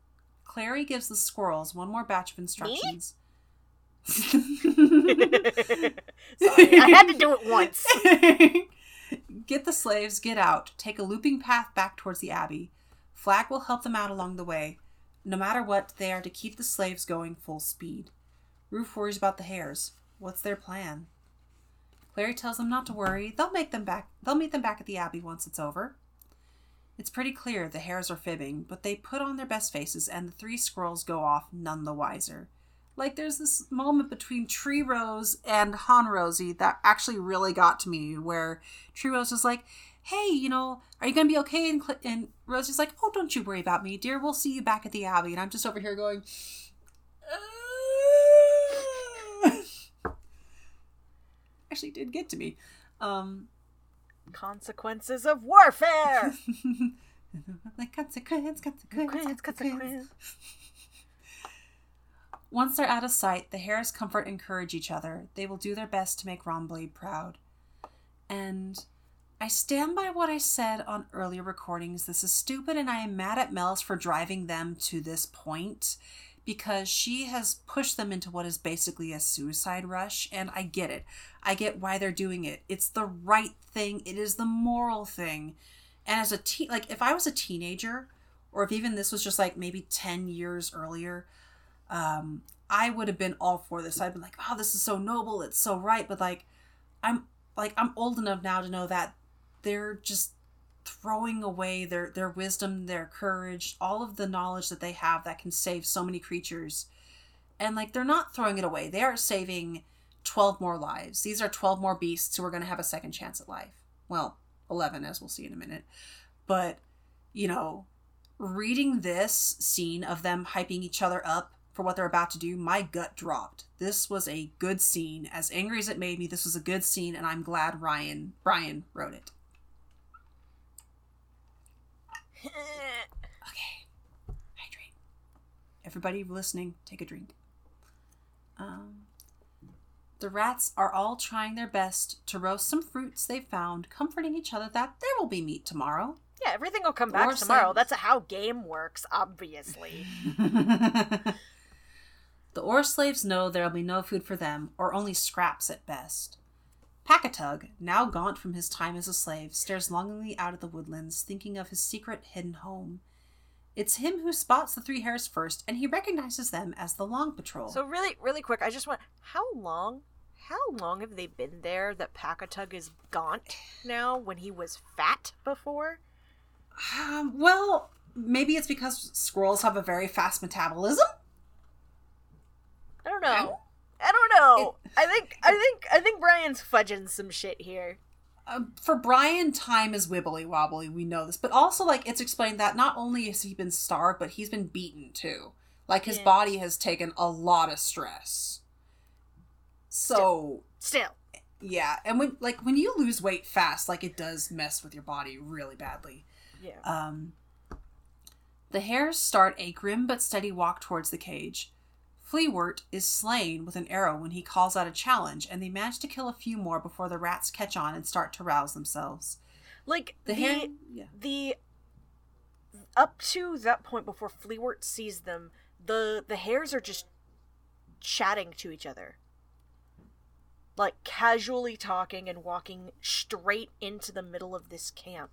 Speaker 1: Clary gives the squirrels one more batch of instructions.
Speaker 2: Sorry, I had to do it once.
Speaker 1: get the slaves, get out, take a looping path back towards the abbey. Flag will help them out along the way. No matter what, they are to keep the slaves going full speed. Rufe worries about the hares. What's their plan? Clary tells them not to worry. They'll make them back. They'll meet them back at the abbey once it's over. It's pretty clear the hares are fibbing, but they put on their best faces, and the three squirrels go off none the wiser. Like there's this moment between Tree Rose and Hon Rosie that actually really got to me, where Tree Rose is like, "Hey, you know, are you gonna be okay?" And, Cl- and Rosie's like, "Oh, don't you worry about me, dear. We'll see you back at the Abbey." And I'm just over here going, "Uh." actually did get to me. Um,
Speaker 2: Consequences of warfare.
Speaker 1: like consequence, consequence,
Speaker 2: Consequence.
Speaker 1: Once they're out of sight, the hares comfort and encourage each other. They will do their best to make Rawnblade proud. And I stand by what I said on earlier recordings. This is stupid, and I am mad at Mel's for driving them to this point because she has pushed them into what is basically a suicide rush, and I get it. I get why they're doing it. It's the right thing, it is the moral thing. And as a teen, like if I was a teenager, or if even this was just like maybe 10 years earlier, um, I would have been all for this. I'd been like, wow, this is so noble, it's so right. But like, I'm like, I'm old enough now to know that they're just throwing away their their wisdom, their courage, all of the knowledge that they have that can save so many creatures. And like they're not throwing it away. They are saving 12 more lives. These are 12 more beasts who are going to have a second chance at life. Well, 11 as we'll see in a minute. But, you know, reading this scene of them hyping each other up for what they're about to do, my gut dropped. This was a good scene. As angry as it made me, this was a good scene and I'm glad Ryan Brian wrote it. okay. Hydrate. Everybody listening, take a drink. Um, the rats are all trying their best to roast some fruits they've found, comforting each other that there will be meat tomorrow.
Speaker 2: Yeah, everything will come back tomorrow. That's how game works, obviously.
Speaker 1: the ore slaves know there'll be no food for them, or only scraps at best. Pakatug, now gaunt from his time as a slave, stares longingly out at the woodlands, thinking of his secret hidden home. It's him who spots the three hares first, and he recognizes them as the Long Patrol.
Speaker 2: So really, really quick, I just want how long how long have they been there that Pakatug is gaunt now when he was fat before?
Speaker 1: Um, well, maybe it's because squirrels have a very fast metabolism.
Speaker 2: I don't know. I don't know. It, I think I think I think Brian's fudging some shit here.
Speaker 1: Uh, for Brian, time is wibbly wobbly. We know this, but also like it's explained that not only has he been starved, but he's been beaten too. Like his yeah. body has taken a lot of stress. So
Speaker 2: still. still.
Speaker 1: Yeah, and when like when you lose weight fast, like it does mess with your body really badly.
Speaker 2: Yeah.
Speaker 1: Um. The hares start a grim but steady walk towards the cage. Fleawort is slain with an arrow when he calls out a challenge, and they manage to kill a few more before the rats catch on and start to rouse themselves.
Speaker 2: Like the the, yeah. the up to that point before Fleawort sees them, the the hares are just chatting to each other. Like casually talking and walking straight into the middle of this camp.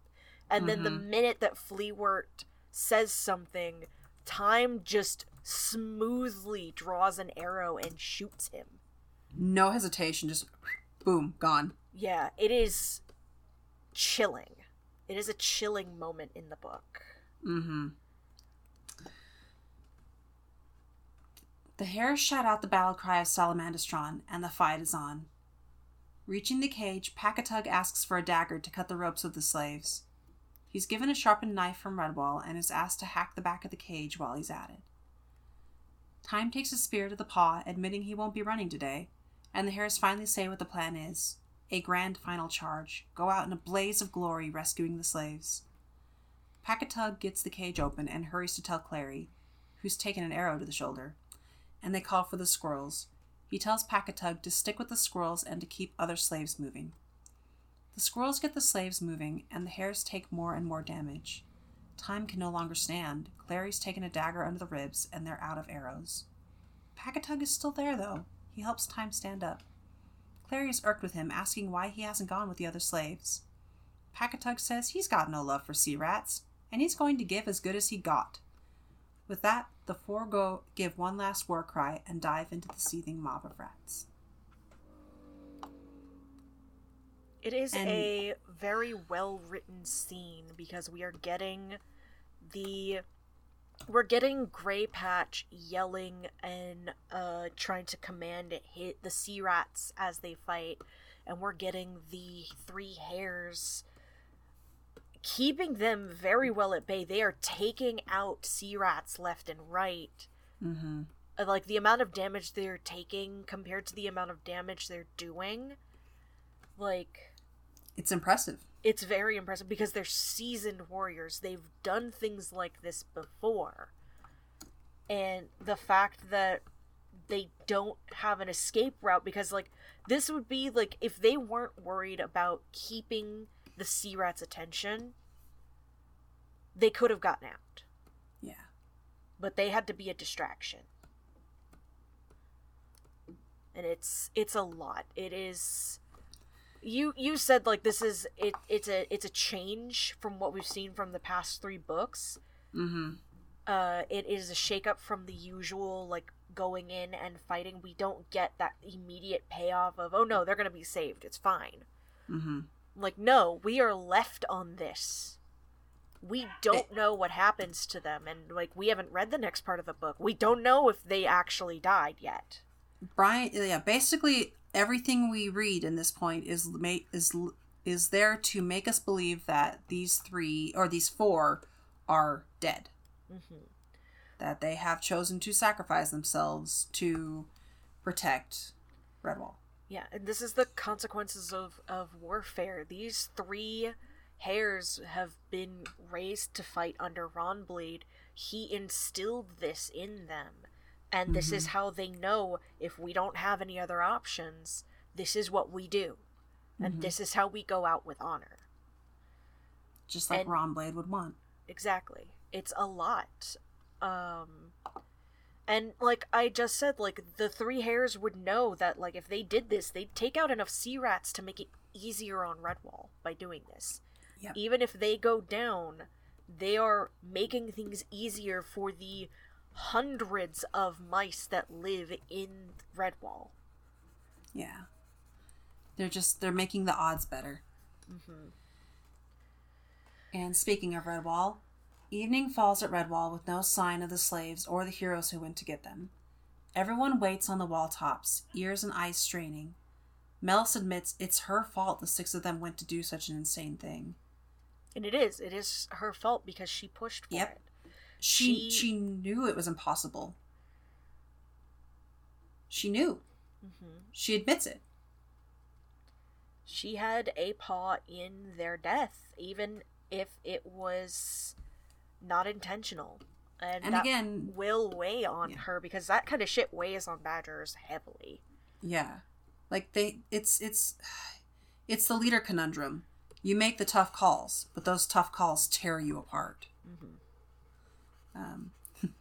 Speaker 2: And mm-hmm. then the mm-hmm. minute that Fleawort says something, time just smoothly draws an arrow and shoots him.
Speaker 1: No hesitation, just boom, gone.
Speaker 2: Yeah, it is chilling. It is a chilling moment in the book.
Speaker 1: Mm-hmm. The hares shout out the battle cry of Salamandastron, and the fight is on. Reaching the cage, Pakatug asks for a dagger to cut the ropes of the slaves. He's given a sharpened knife from Redwall and is asked to hack the back of the cage while he's at it. Time takes a spear to the paw, admitting he won't be running today, and the hares finally say what the plan is a grand final charge, go out in a blaze of glory rescuing the slaves. Pakatug gets the cage open and hurries to tell Clary, who's taken an arrow to the shoulder, and they call for the squirrels. He tells Pakatug to stick with the squirrels and to keep other slaves moving. The squirrels get the slaves moving, and the hares take more and more damage. Time can no longer stand. Clary's taken a dagger under the ribs, and they're out of arrows. Pakatug is still there, though. He helps Time stand up. Clary is irked with him, asking why he hasn't gone with the other slaves. Pakatug says he's got no love for sea rats, and he's going to give as good as he got. With that, the four go give one last war cry and dive into the seething mob of rats.
Speaker 2: It is and... a very well written scene because we are getting the we're getting Gray Patch yelling and uh, trying to command hit the sea rats as they fight, and we're getting the three hares keeping them very well at bay. They are taking out sea rats left and right.
Speaker 1: Mm-hmm.
Speaker 2: Like the amount of damage they're taking compared to the amount of damage they're doing, like
Speaker 1: it's impressive.
Speaker 2: It's very impressive because they're seasoned warriors. They've done things like this before. And the fact that they don't have an escape route because like this would be like if they weren't worried about keeping the sea rat's attention, they could have gotten out.
Speaker 1: Yeah.
Speaker 2: But they had to be a distraction. And it's it's a lot. It is you you said like this is it it's a it's a change from what we've seen from the past 3 books.
Speaker 1: Mhm.
Speaker 2: Uh it is a shakeup from the usual like going in and fighting. We don't get that immediate payoff of oh no, they're going to be saved. It's fine.
Speaker 1: Mhm.
Speaker 2: Like, no, we are left on this. We don't know what happens to them, and like, we haven't read the next part of the book. We don't know if they actually died yet.
Speaker 1: Brian yeah, basically everything we read in this point is is is there to make us believe that these 3 or these 4 are dead.
Speaker 2: hmm
Speaker 1: That they have chosen to sacrifice themselves to protect Redwall.
Speaker 2: Yeah, and this is the consequences of of warfare. These three hairs have been raised to fight under Rawnblade. He instilled this in them, and this is how they know if we don't have any other options. This is what we do, and
Speaker 1: Mhm.
Speaker 2: this is how we go out with honor.
Speaker 1: Just like
Speaker 2: And-
Speaker 1: Ron Blade would want.
Speaker 2: exactly it's a lot um and like i just said like the three hairs would know that like if they did this they'd take out enough sea rats to make it easier on redwall by doing this
Speaker 1: Yep.
Speaker 2: even if they go down they are making things easier for the hundreds of mice that live in redwall
Speaker 1: Yeah. They're just they're making the odds better.
Speaker 2: mm-hmm.
Speaker 1: And speaking of Redwall, evening falls at Redwall with no sign of the slaves or the heroes who went to get them. Everyone waits on the wall tops, ears and eyes straining. Mellus admits it's her fault the six of them went to do such an insane thing.
Speaker 2: and it is it is her fault because she pushed for
Speaker 1: Yep.
Speaker 2: it
Speaker 1: She
Speaker 2: She-
Speaker 1: she knew it was impossible. She knew.
Speaker 2: mm-hmm.
Speaker 1: She admits it.
Speaker 2: she had a paw in their death, even if it was not intentional. And,
Speaker 1: And
Speaker 2: that
Speaker 1: again-
Speaker 2: will weigh on
Speaker 1: Yeah.
Speaker 2: her because that kind of shit weighs on badgers heavily.
Speaker 1: Yeah. Like they it's it's it's the leader conundrum. You make the tough calls, but those tough calls tear you apart.
Speaker 2: Mhm.
Speaker 1: Um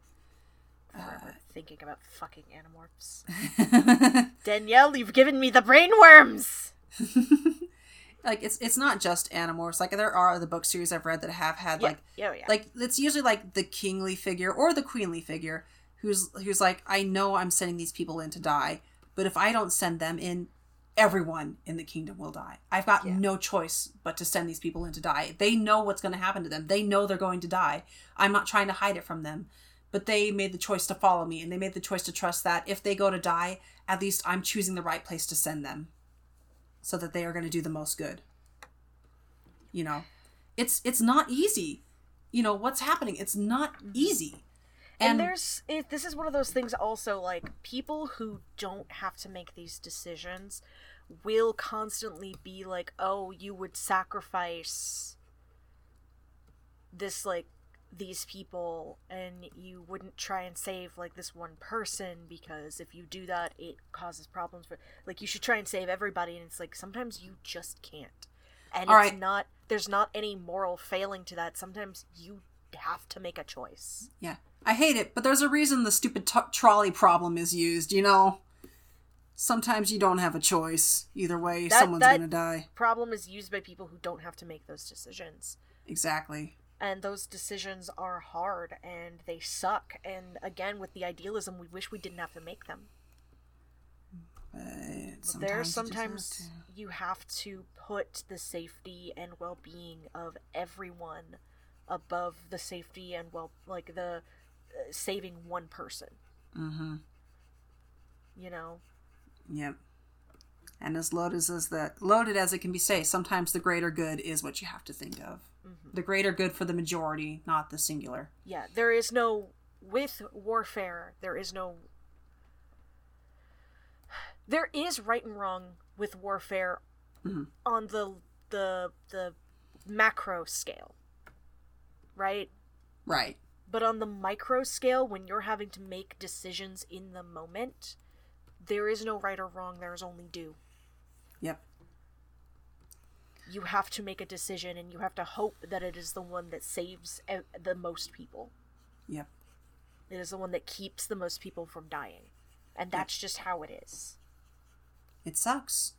Speaker 2: Forever thinking about fucking animorphs.
Speaker 1: Uh,
Speaker 2: Danielle, you've given me the brainworms.
Speaker 1: like it's it's not just Animorphs. Like there are other book series I've read that have had
Speaker 2: Yeah,
Speaker 1: like
Speaker 2: yeah, yeah.
Speaker 1: like it's usually like the kingly figure or the queenly figure who's who's like I know I'm sending these people in to die, but if I don't send them in, everyone in the kingdom will die. I've got
Speaker 2: Yeah.
Speaker 1: no choice but to send these people in to die. They know what's going to happen to them. They know they're going to die. I'm not trying to hide it from them. But they made the choice to follow me and they made the choice to trust that if they go to die, at least I'm choosing the right place to send them so that they are going to do the most good. You know, it's it's not easy. You know what's happening. It's not mm-hmm. easy.
Speaker 2: Mm-hmm. and, there's it, this is one of those things also like people who don't have to make these decisions will constantly be like oh you would sacrifice this like these people and you wouldn't try and save like this one person because if you do that it causes problems for like you should try and save everybody and it's like sometimes you just can't and
Speaker 1: All
Speaker 2: it's
Speaker 1: right.
Speaker 2: not there's not any moral failing to that sometimes you have to make a choice
Speaker 1: yeah, I hate it, but there's a reason the stupid t- trolley problem is used. You know, sometimes you don't have a choice. Either way,
Speaker 2: That-
Speaker 1: someone's
Speaker 2: that-
Speaker 1: gonna die.
Speaker 2: problem is used by people who don't have to make those decisions.
Speaker 1: Exactly.
Speaker 2: And those decisions are hard and they suck. And again, with the idealism, we wish we didn't have to make them.
Speaker 1: But
Speaker 2: There,
Speaker 1: sometimes you have
Speaker 2: sometimes
Speaker 1: to.
Speaker 2: you have to put the safety and well being of everyone above the safety and well, like the saving one person,
Speaker 1: Mm-hmm.
Speaker 2: you know?
Speaker 1: Yep. And as loaded as that loaded as it can be say, sometimes the greater good is what you have to think of.
Speaker 2: Mhm.
Speaker 1: The greater good for the majority, not the singular.
Speaker 2: Yeah, there is no with warfare. There is no. There is right and wrong with warfare
Speaker 1: Mhm.
Speaker 2: on the the the macro scale, right?
Speaker 1: Right.
Speaker 2: But on the micro scale, when you're having to make decisions in the moment, there is no right or wrong. There is only do.
Speaker 1: Yep.
Speaker 2: you have to make a decision and you have to hope that it is the one that saves the most people.
Speaker 1: Yep.
Speaker 2: It is the one that keeps the most people from dying. And that's just how it is.
Speaker 1: It sucks.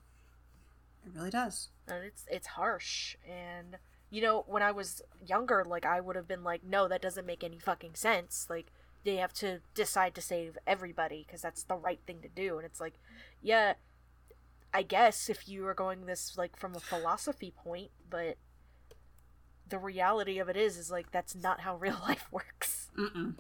Speaker 1: It really does.
Speaker 2: And it's it's harsh and you know, when I was younger, like I would have been like, no, that doesn't make any fucking sense. Like they have to decide to save everybody because that's the right thing to do. And it's like, yeah, I guess if you are going this like from a philosophy point, but the reality of it is, is like that's not how real life works.
Speaker 1: Mm-mm.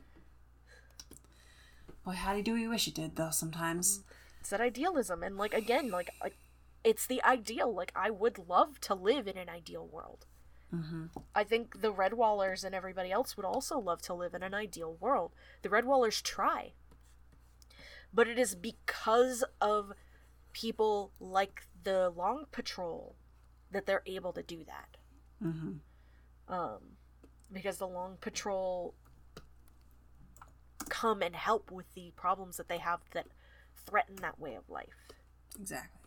Speaker 1: Boy, how do you wish it did, though, sometimes.
Speaker 2: It's that idealism. And like, again, like, like it's the ideal. Like, I would love to live in an ideal world.
Speaker 1: Mm-hmm.
Speaker 2: I think the Redwallers and everybody else would also love to live in an ideal world. The Redwallers try. But it is because of people like the Long Patrol that they're able to do that.
Speaker 1: Mm-hmm.
Speaker 2: Um, because the Long Patrol come and help with the problems that they have that threaten that way of life.
Speaker 1: Exactly.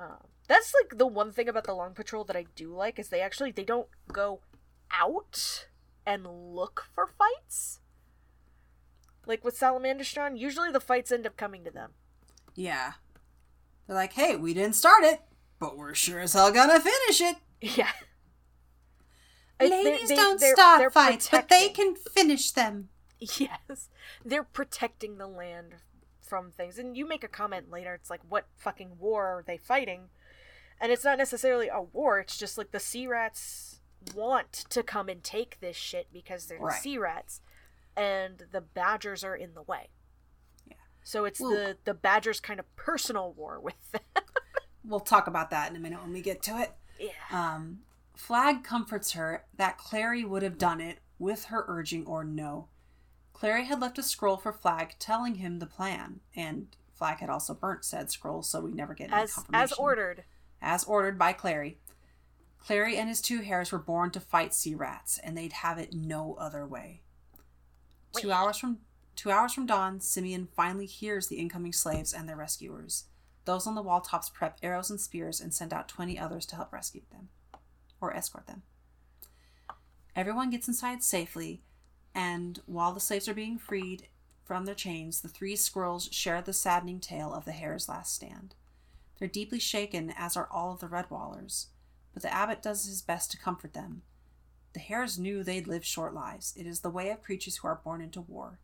Speaker 2: Um, that's like the one thing about the Long Patrol that I do like is they actually they don't go out and look for fights. Like with Salamandastron, usually the fights end up coming to them.
Speaker 1: Yeah. They're like, hey, we didn't start it, but we're sure as hell gonna finish it.
Speaker 2: Yeah. It's- they-
Speaker 1: Ladies
Speaker 2: they-
Speaker 1: don't
Speaker 2: they're-
Speaker 1: start
Speaker 2: they're
Speaker 1: fights, but they can finish them.
Speaker 2: Yes. They're protecting the land from things. And you make a comment later, it's like, what fucking war are they fighting? And it's not necessarily a war, it's just like the sea rats want to come and take this shit because they're
Speaker 1: Right.
Speaker 2: the sea rats. And the badgers are in the way.
Speaker 1: Yeah.
Speaker 2: So it's
Speaker 1: Well-
Speaker 2: the the badgers kind of personal war with them.
Speaker 1: We'll talk about that in a minute when we get to it.
Speaker 2: yeah.
Speaker 1: Um, Flag comforts her that Clary would have done it with her urging or no. Clary had left a scroll for Flag telling him the plan, and Flag had also burnt said scroll, so we never get any
Speaker 2: As
Speaker 1: confirmation.
Speaker 2: as ordered.
Speaker 1: As ordered by Clary. Clary and his two hares were born to fight sea rats, and they'd have it no other way. Two hours from two hours from dawn, Simeon finally hears the incoming slaves and their rescuers. Those on the wall tops prep arrows and spears and send out twenty others to help rescue them. Or escort them. Everyone gets inside safely, and while the slaves are being freed from their chains, the three squirrels share the saddening tale of the hare's last stand. They're deeply shaken, as are all of the Redwallers, but the abbot does his best to comfort them. The hares knew they'd live short lives. It is the way of creatures who are born into war.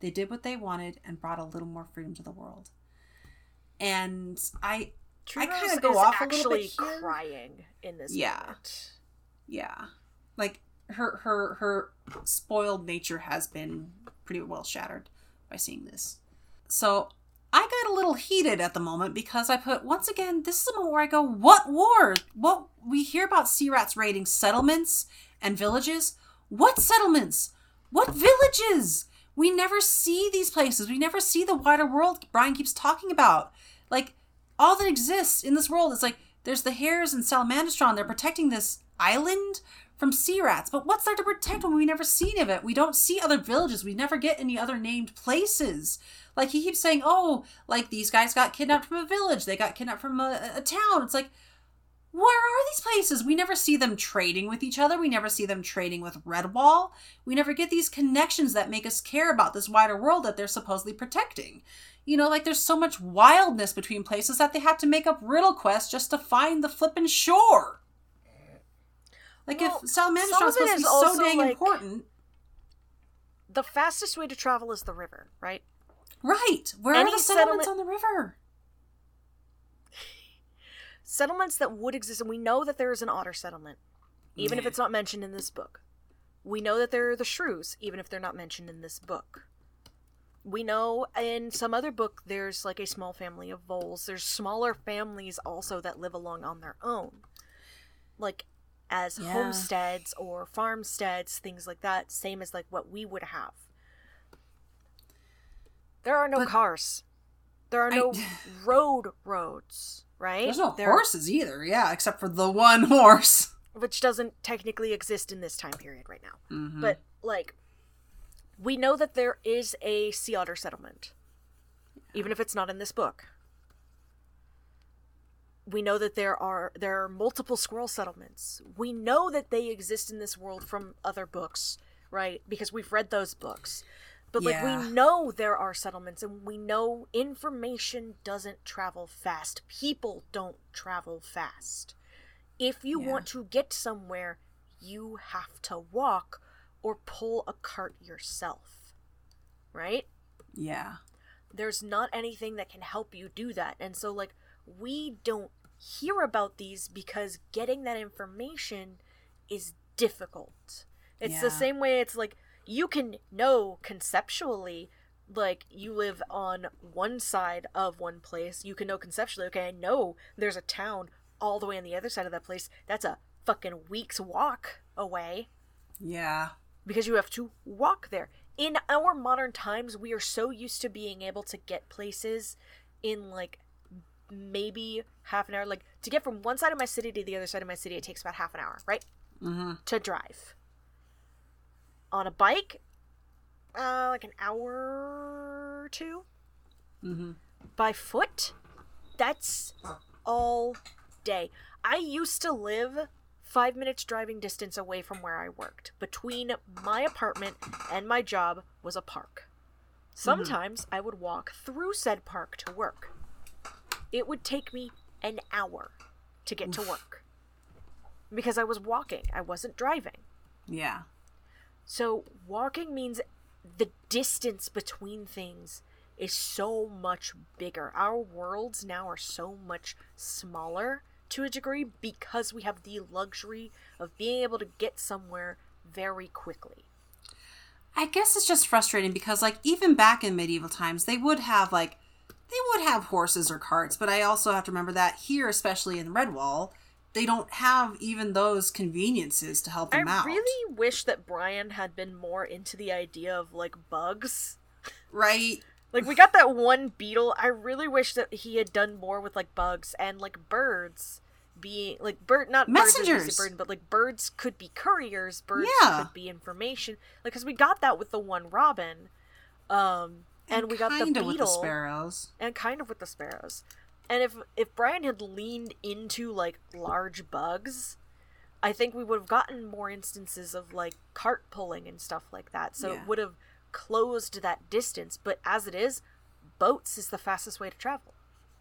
Speaker 1: They did what they wanted and brought a little more freedom to the world. And I, I kinda go
Speaker 2: is
Speaker 1: off a little
Speaker 2: actually
Speaker 1: bit here.
Speaker 2: crying in this
Speaker 1: Yeah.
Speaker 2: moment.
Speaker 1: yeah, like her her her spoiled nature has been pretty well shattered by seeing this. So I got a little heated at the moment because I put once again this is a moment where I go, what war? What we hear about sea rats raiding settlements and villages. What settlements? What villages? We never see these places. We never see the wider world Brian keeps talking about. Like all that exists in this world is like there's the hares and salamandastron. They're protecting this island from sea rats. But what's there to protect when we never see any of it? We don't see other villages. We never get any other named places. Like he keeps saying, oh, like these guys got kidnapped from a village. They got kidnapped from a, a town. It's like, where are these places? We never see them trading with each other. We never see them trading with Redwall. We never get these connections that make us care about this wider world that they're supposedly protecting. You know, like there's so much wildness between places that they have to make up riddle quests just to find the flippin' shore. Like
Speaker 2: Well,
Speaker 1: if
Speaker 2: of it
Speaker 1: supposed to
Speaker 2: is
Speaker 1: be so dang
Speaker 2: like-
Speaker 1: important,
Speaker 2: The fastest way to travel is the river, right?
Speaker 1: right? Where
Speaker 2: Any
Speaker 1: are the settlements
Speaker 2: settlement-
Speaker 1: on the river?
Speaker 2: settlements that would exist, and we know that there is an otter settlement, even if it's not mentioned in this book. We know that there are the shrews, even if they're not mentioned in this book. We know in some other book there's like a small family of voles. There's smaller families also that live along on their own. Like as
Speaker 1: Yeah.
Speaker 2: homesteads or farmsteads, things like that, same as like what we would have. There are no
Speaker 1: But-
Speaker 2: cars. There are
Speaker 1: I-
Speaker 2: no road roads, right?
Speaker 1: There's no
Speaker 2: There-
Speaker 1: horses either, yeah, except for the one horse.
Speaker 2: which doesn't technically exist in this time period right now.
Speaker 1: Mhm.
Speaker 2: But like we know that there is a sea otter settlement. Even if it's not in this book. We know that there are there are multiple squirrel settlements. We know that they exist in this world from other books, right? Because we've read those books. But like we know there are settlements and we know information doesn't travel fast. People don't travel fast. If you
Speaker 1: Yeah.
Speaker 2: want to get somewhere, you have to walk or pull a cart yourself. Right?
Speaker 1: Yeah.
Speaker 2: there's not anything that can help you do that. And so, like, we don't hear about these because getting that information is difficult. It's the same way it's like you can know conceptually, like, you live on one side of one place. You can know conceptually, okay, I know there's a town all the way on the other side of that place. That's a fucking week's walk away
Speaker 1: Yeah.
Speaker 2: because you have to walk there. In our modern times, we are so used to being able to get places in like maybe half an hour. Like to get from one side of my city to the other side of my city, it takes about half an hour, right?
Speaker 1: Mm-hmm.
Speaker 2: To drive. On a bike, uh, like an hour or two.
Speaker 1: Mm-hmm.
Speaker 2: By foot, that's all day. I used to live five minutes driving distance away from where I worked. Between my apartment and my job was a park. Sometimes I would walk through said park to work. It would take me an hour to get to work because I was walking, I wasn't driving.
Speaker 1: Yeah.
Speaker 2: So walking means the distance between things is so much bigger. Our worlds now are so much smaller to a degree because we have the luxury of being able to get somewhere very quickly.
Speaker 1: I guess it's just frustrating because, like, even back in medieval times, they would have, like, they would have horses or carts, but I also have to remember that here, especially in Redwall, they don't have even those conveniences to help them
Speaker 2: I
Speaker 1: out.
Speaker 2: I really wish that Brian had been more into the idea of like bugs.
Speaker 1: Right?
Speaker 2: Like we got that one beetle. I really wish that he had done more with like bugs and like birds being like bird not birds as we say
Speaker 1: Messengers.
Speaker 2: but like birds could be couriers. Birds
Speaker 1: Yeah.
Speaker 2: could be information. Like because we got that with the one robin, um, and, we got the beetle
Speaker 1: with the sparrows.
Speaker 2: and kind of with the sparrows. And if if Brian had leaned into like large bugs, I think we would have gotten more instances of like cart pulling and stuff like that. So
Speaker 1: Yeah.
Speaker 2: it would have closed that distance. But as it is, boats is the fastest way to travel.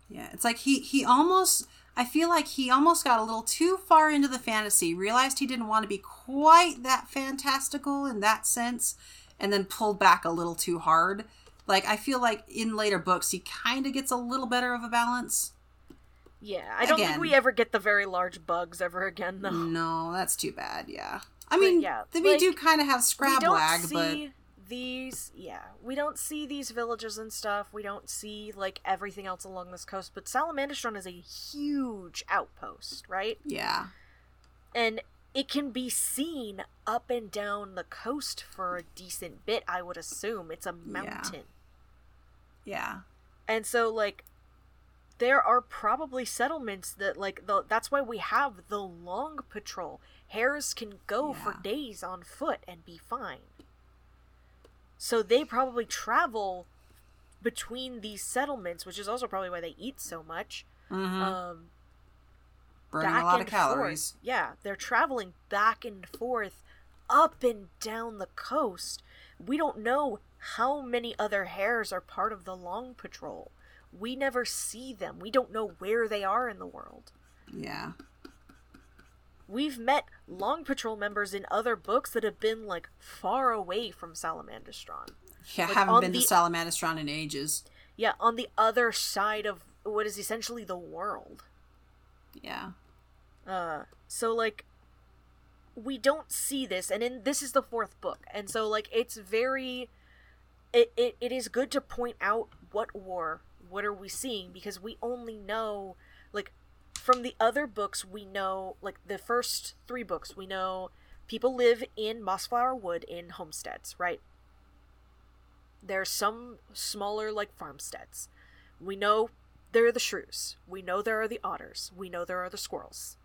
Speaker 1: Yeah, it's like he he almost I feel like he almost got a little too far into the fantasy, realized he didn't want to be quite that fantastical in that sense, and then pulled back a little too hard. Like I feel like in later books he kind of gets a little better of a balance.
Speaker 2: Yeah, I don't think we ever get the very large bugs ever again, though.
Speaker 1: No, that's too bad. Yeah, I mean,
Speaker 2: yeah,
Speaker 1: then we do kind of have
Speaker 2: we don't
Speaker 1: Scrablag, but
Speaker 2: see these yeah we don't see these villages and stuff. We don't see like everything else along this coast but salamandastron is a huge outpost right?
Speaker 1: Yeah,
Speaker 2: and it can be seen up and down the coast for a decent bit i would assume. It's a mountain.
Speaker 1: yeah,
Speaker 2: and so like there are probably settlements that like the that's why we have the long patrol hares can go for days on foot and be fine so they probably travel between these settlements which is also probably why they eat so much
Speaker 1: hmm
Speaker 2: um
Speaker 1: burning a lot of calories.
Speaker 2: Forth. Yeah, they're traveling back and forth, up and down the coast. We don't know how many other hares are part of the Long Patrol. We never see them. We don't know where they are in the world.
Speaker 1: Yeah,
Speaker 2: We've met Long Patrol members in other books that have been like far away from Salamandastron.
Speaker 1: yeah,
Speaker 2: Like,
Speaker 1: haven't been to
Speaker 2: the-
Speaker 1: Salamandastron in ages.
Speaker 2: Yeah, on the other side of what is essentially the world.
Speaker 1: Yeah,
Speaker 2: Uh, so like we don't see this and in this is the fourth book and so like it's very it, it, it is good to point out what war what are we seeing? Because we only know like from the other books we know like the first three books we know people live in mossflower wood in homesteads right? There's some smaller like farmsteads. We know there are the shrews. We know there are the otters. We know there are the squirrels.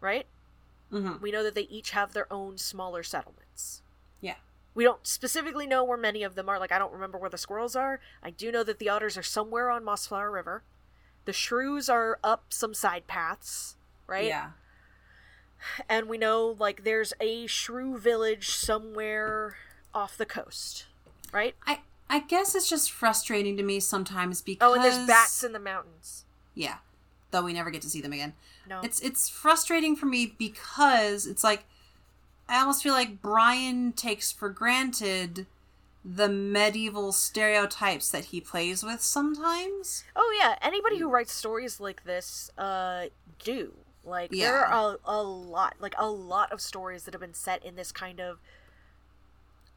Speaker 2: Right?
Speaker 1: Hmm
Speaker 2: we know that they each have their own smaller settlements we don't specifically know where many of them are like i don't remember where the squirrels are i do know that the otters are somewhere on mossflower river The shrews are up some side paths, right?
Speaker 1: Yeah.
Speaker 2: And we know like there's a shrew village somewhere off the coast, right?
Speaker 1: I I guess it's just frustrating to me sometimes because
Speaker 2: Oh, and there's bats in the mountains.
Speaker 1: Yeah. Though we never get to see them again.
Speaker 2: No.
Speaker 1: It's it's frustrating for me because it's like I almost feel like Brian takes for granted the medieval stereotypes that he plays with sometimes.
Speaker 2: Oh yeah, anybody who writes stories like this uh do. Like there are a, a lot, like a lot of stories that have been set in this kind of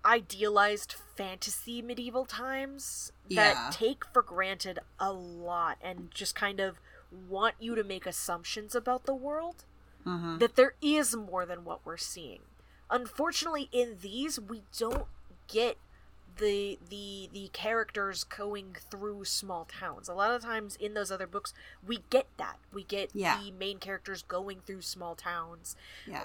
Speaker 2: idealized fantasy medieval times that
Speaker 1: Yeah.
Speaker 2: take for granted a lot and just kind of want you to make assumptions about the world
Speaker 1: Mm-hmm.
Speaker 2: that there is more than what we're seeing. Unfortunately, in these we don't get the the the characters going through small towns. A lot of times in those other books, we get that. We get
Speaker 1: Yeah.
Speaker 2: the main characters going through small towns,
Speaker 1: Yeah.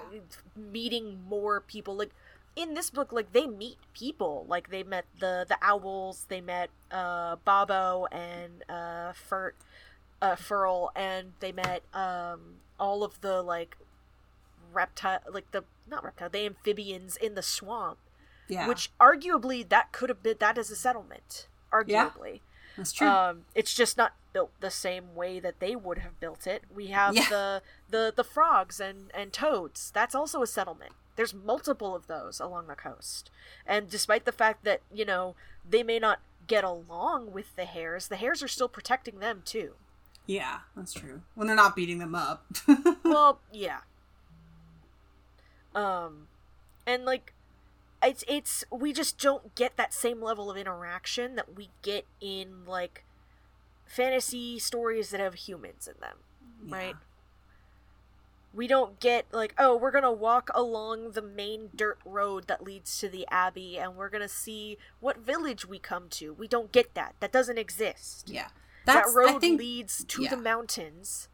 Speaker 2: meeting more people. Like in this book, like they meet people. Like they met the the owls. They met uh Bobo and uh Furt, uh Furl, and they met um all of the like reptile, like the not reptile, the amphibians in the swamp.
Speaker 1: Yeah.
Speaker 2: Which arguably that could have been that is a settlement. Arguably.
Speaker 1: That's true.
Speaker 2: Um, it's just not built the same way that they would have built it. We have
Speaker 1: Yeah.
Speaker 2: the the the frogs and and toads. That's also a settlement. There's multiple of those along the coast, and despite the fact that you know they may not get along with the hares, the hares are still protecting them too.
Speaker 1: yeah, that's true. When they're not beating them up.
Speaker 2: well, yeah. Um, and like, it's it's we just don't get that same level of interaction that we get in like fantasy stories that have humans in them, right? We don't get like, oh, we're gonna walk along the main dirt road that leads to the abbey, and we're gonna see what village we come to. We don't get that. That doesn't exist
Speaker 1: Yeah.
Speaker 2: that road
Speaker 1: think
Speaker 2: leads to
Speaker 1: yeah.
Speaker 2: the mountains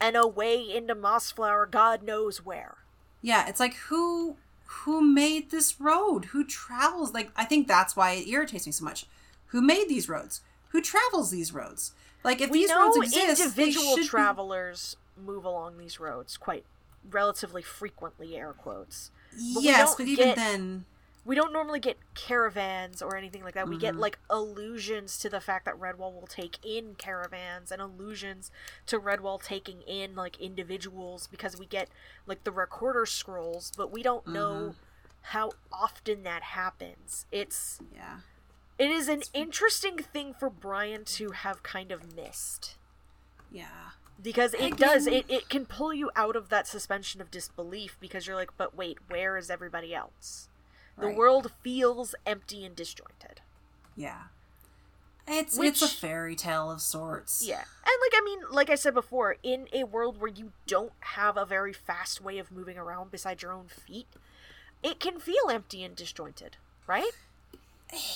Speaker 2: and away into Mossflower, God knows where.
Speaker 1: Yeah, it's like who who made this road? Who travels like I think that's why it irritates me so much. Who made these roads? Who travels these roads? Like if
Speaker 2: we
Speaker 1: these roads exist,
Speaker 2: individual
Speaker 1: should be-
Speaker 2: travelers move along these roads quite relatively frequently, air quotes. we
Speaker 1: Yes, but even
Speaker 2: get-
Speaker 1: then
Speaker 2: We don't normally get caravans or anything like that. We get
Speaker 1: Mhm.
Speaker 2: like allusions to the fact that Redwall will take in caravans and allusions to Redwall taking in like individuals because we get like the recorder scrolls, but we don't know how often that happens. It's
Speaker 1: yeah.
Speaker 2: It is an interesting thing for Brian to have kind of missed.
Speaker 1: Yeah.
Speaker 2: Because it does, it, it can pull you out of that suspension of disbelief because you're like, but wait, where is everybody else? The
Speaker 1: Right.
Speaker 2: world feels empty and disjointed.
Speaker 1: Yeah. It's it's a fairy tale of sorts.
Speaker 2: Yeah. And like I mean, like I said before, in a world where you don't have a very fast way of moving around besides your own feet, it can feel empty and disjointed, right?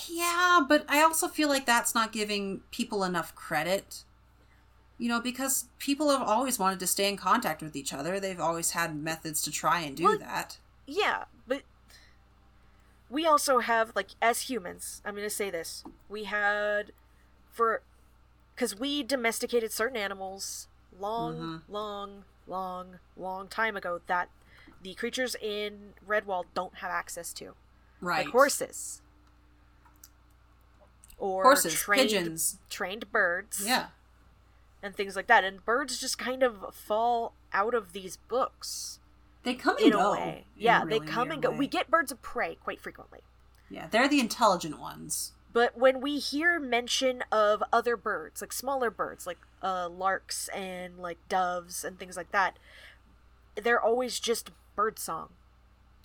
Speaker 1: Yeah, but I also feel like that's not giving people enough credit. You know, because people have always wanted to stay in contact with each other. They've always had methods to try and do
Speaker 2: Well,
Speaker 1: that.
Speaker 2: Yeah, but we also have like as humans, I'm going to say this. We had for cuz we domesticated certain animals long
Speaker 1: Mhm.
Speaker 2: long long long time ago that the creatures in Redwall don't have access to.
Speaker 1: Right.
Speaker 2: Like horses. Or
Speaker 1: Horses,
Speaker 2: trained,
Speaker 1: pigeons.
Speaker 2: trained birds
Speaker 1: Yeah.
Speaker 2: and things like that. And birds just kind of fall out of these books
Speaker 1: They come and
Speaker 2: in
Speaker 1: go.
Speaker 2: a way.
Speaker 1: in
Speaker 2: Yeah,
Speaker 1: a
Speaker 2: they come and go.
Speaker 1: way.
Speaker 2: We get birds of prey quite frequently.
Speaker 1: Yeah, they're the intelligent ones.
Speaker 2: But when we hear mention of other birds, like smaller birds, like uh, larks and like doves and things like that, they're always just bird song.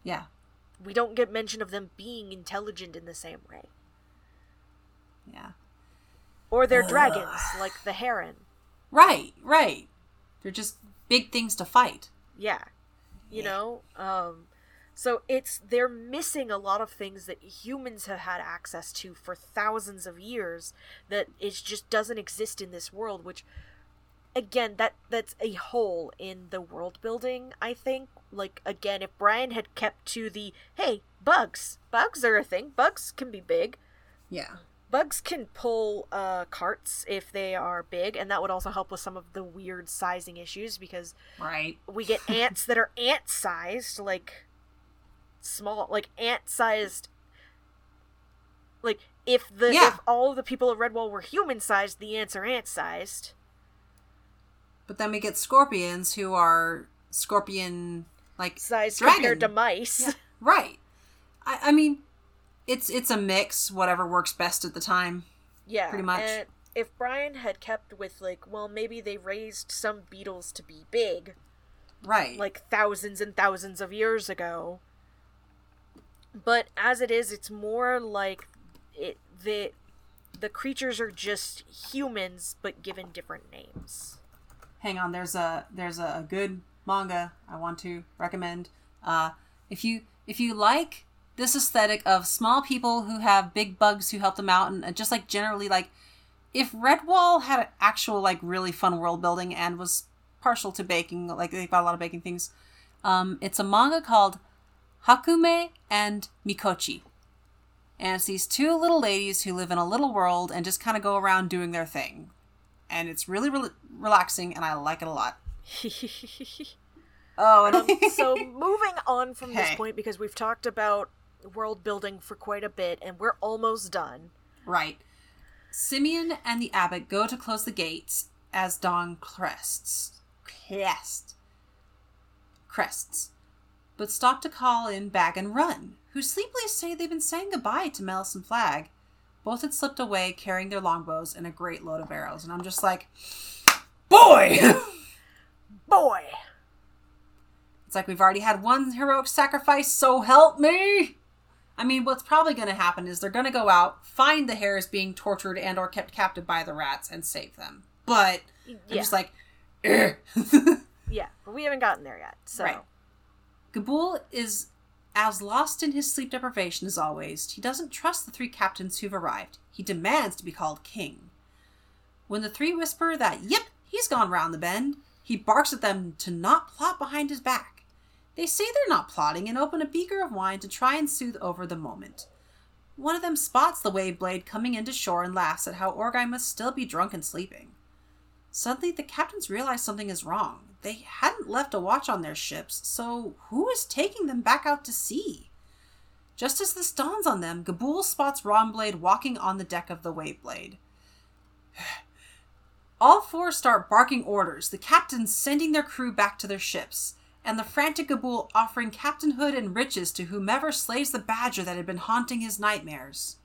Speaker 1: Yeah.
Speaker 2: We don't get mention of them being intelligent in the same way.
Speaker 1: Yeah.
Speaker 2: Or they're
Speaker 1: Ugh.
Speaker 2: dragons, like the heron.
Speaker 1: Right, right. They're just big things to fight.
Speaker 2: Yeah. You
Speaker 1: Yeah.
Speaker 2: know? Um so it's they're missing a lot of things that humans have had access to for thousands of years that it just doesn't exist in this world, which again that that's a hole in the world building, I think. Like again, if Brian had kept to the hey, bugs. Bugs are a thing. Bugs can be big.
Speaker 1: Yeah.
Speaker 2: Bugs can pull uh, carts if they are big, and that would also help with some of the weird sizing issues because
Speaker 1: right
Speaker 2: we get ants that are ant sized, like small, like ant sized. Like if the
Speaker 1: Yeah.
Speaker 2: if all of the people of Redwall were human sized, the ants are ant sized.
Speaker 1: but then we get scorpions who are scorpion like
Speaker 2: Sized
Speaker 1: Dragon.
Speaker 2: compared to mice.
Speaker 1: Yeah, right I, I mean it's it's a mix whatever works best at the time
Speaker 2: Yeah,
Speaker 1: Pretty much.
Speaker 2: And if Brian had kept with like, well, maybe they raised some beetles to be big,
Speaker 1: right
Speaker 2: like thousands and thousands of years ago. But as it is, it's more like it the the creatures are just humans but given different names.
Speaker 1: hang on there's a there's a good manga i want to recommend uh if you if you like this aesthetic of small people who have big bugs who help them out and just like generally like if redwall had an actual like really fun world building and was partial to baking like they've got a lot of baking things um it's a manga called hakumei and mikochi. And it's these two little ladies who live in a little world and just kind of go around doing their thing. And it's really, really relaxing and i like it a lot. Oh and
Speaker 2: um, so moving on from this point because we've talked about world building for quite a bit and we're almost done.
Speaker 1: right. Simeon and the abbot go to close the gates as dawn crests. Crest crests. But stop to call in bag and run who sleepily say they've been saying goodbye to Mellus and flag. Both had slipped away carrying their longbows and a great load of arrows and i'm just like boy!
Speaker 2: Boy,
Speaker 1: It's like we've already had one heroic sacrifice, so help me. I mean, what's probably going to happen is they're going to go out, find the hares being tortured and or kept captive by the rats, and save them. But I'm just like,
Speaker 2: yeah, but we haven't gotten there yet. So
Speaker 1: Right. Gabool is as lost in his sleep deprivation as always. He doesn't trust the three captains who've arrived. He demands to be called king. When the three whisper that, yep, he's gone round the bend, he barks at them to not plot behind his back. They say they're not plotting and open a beaker of wine to try and soothe over the moment. One of them spots the Waveblade coming into shore and laughs at how Orgai must still be drunk and sleeping. Suddenly, the captains realize something is wrong. They hadn't left a watch on their ships, so who is taking them back out to sea? Just as this dawns on them, Gabool spots Rawnblade walking on the deck of the Waveblade. All four start barking orders, the captains sending their crew back to their ships, and the frantic Gabool offering captainhood and riches to whomever slays the badger that had been haunting his nightmares.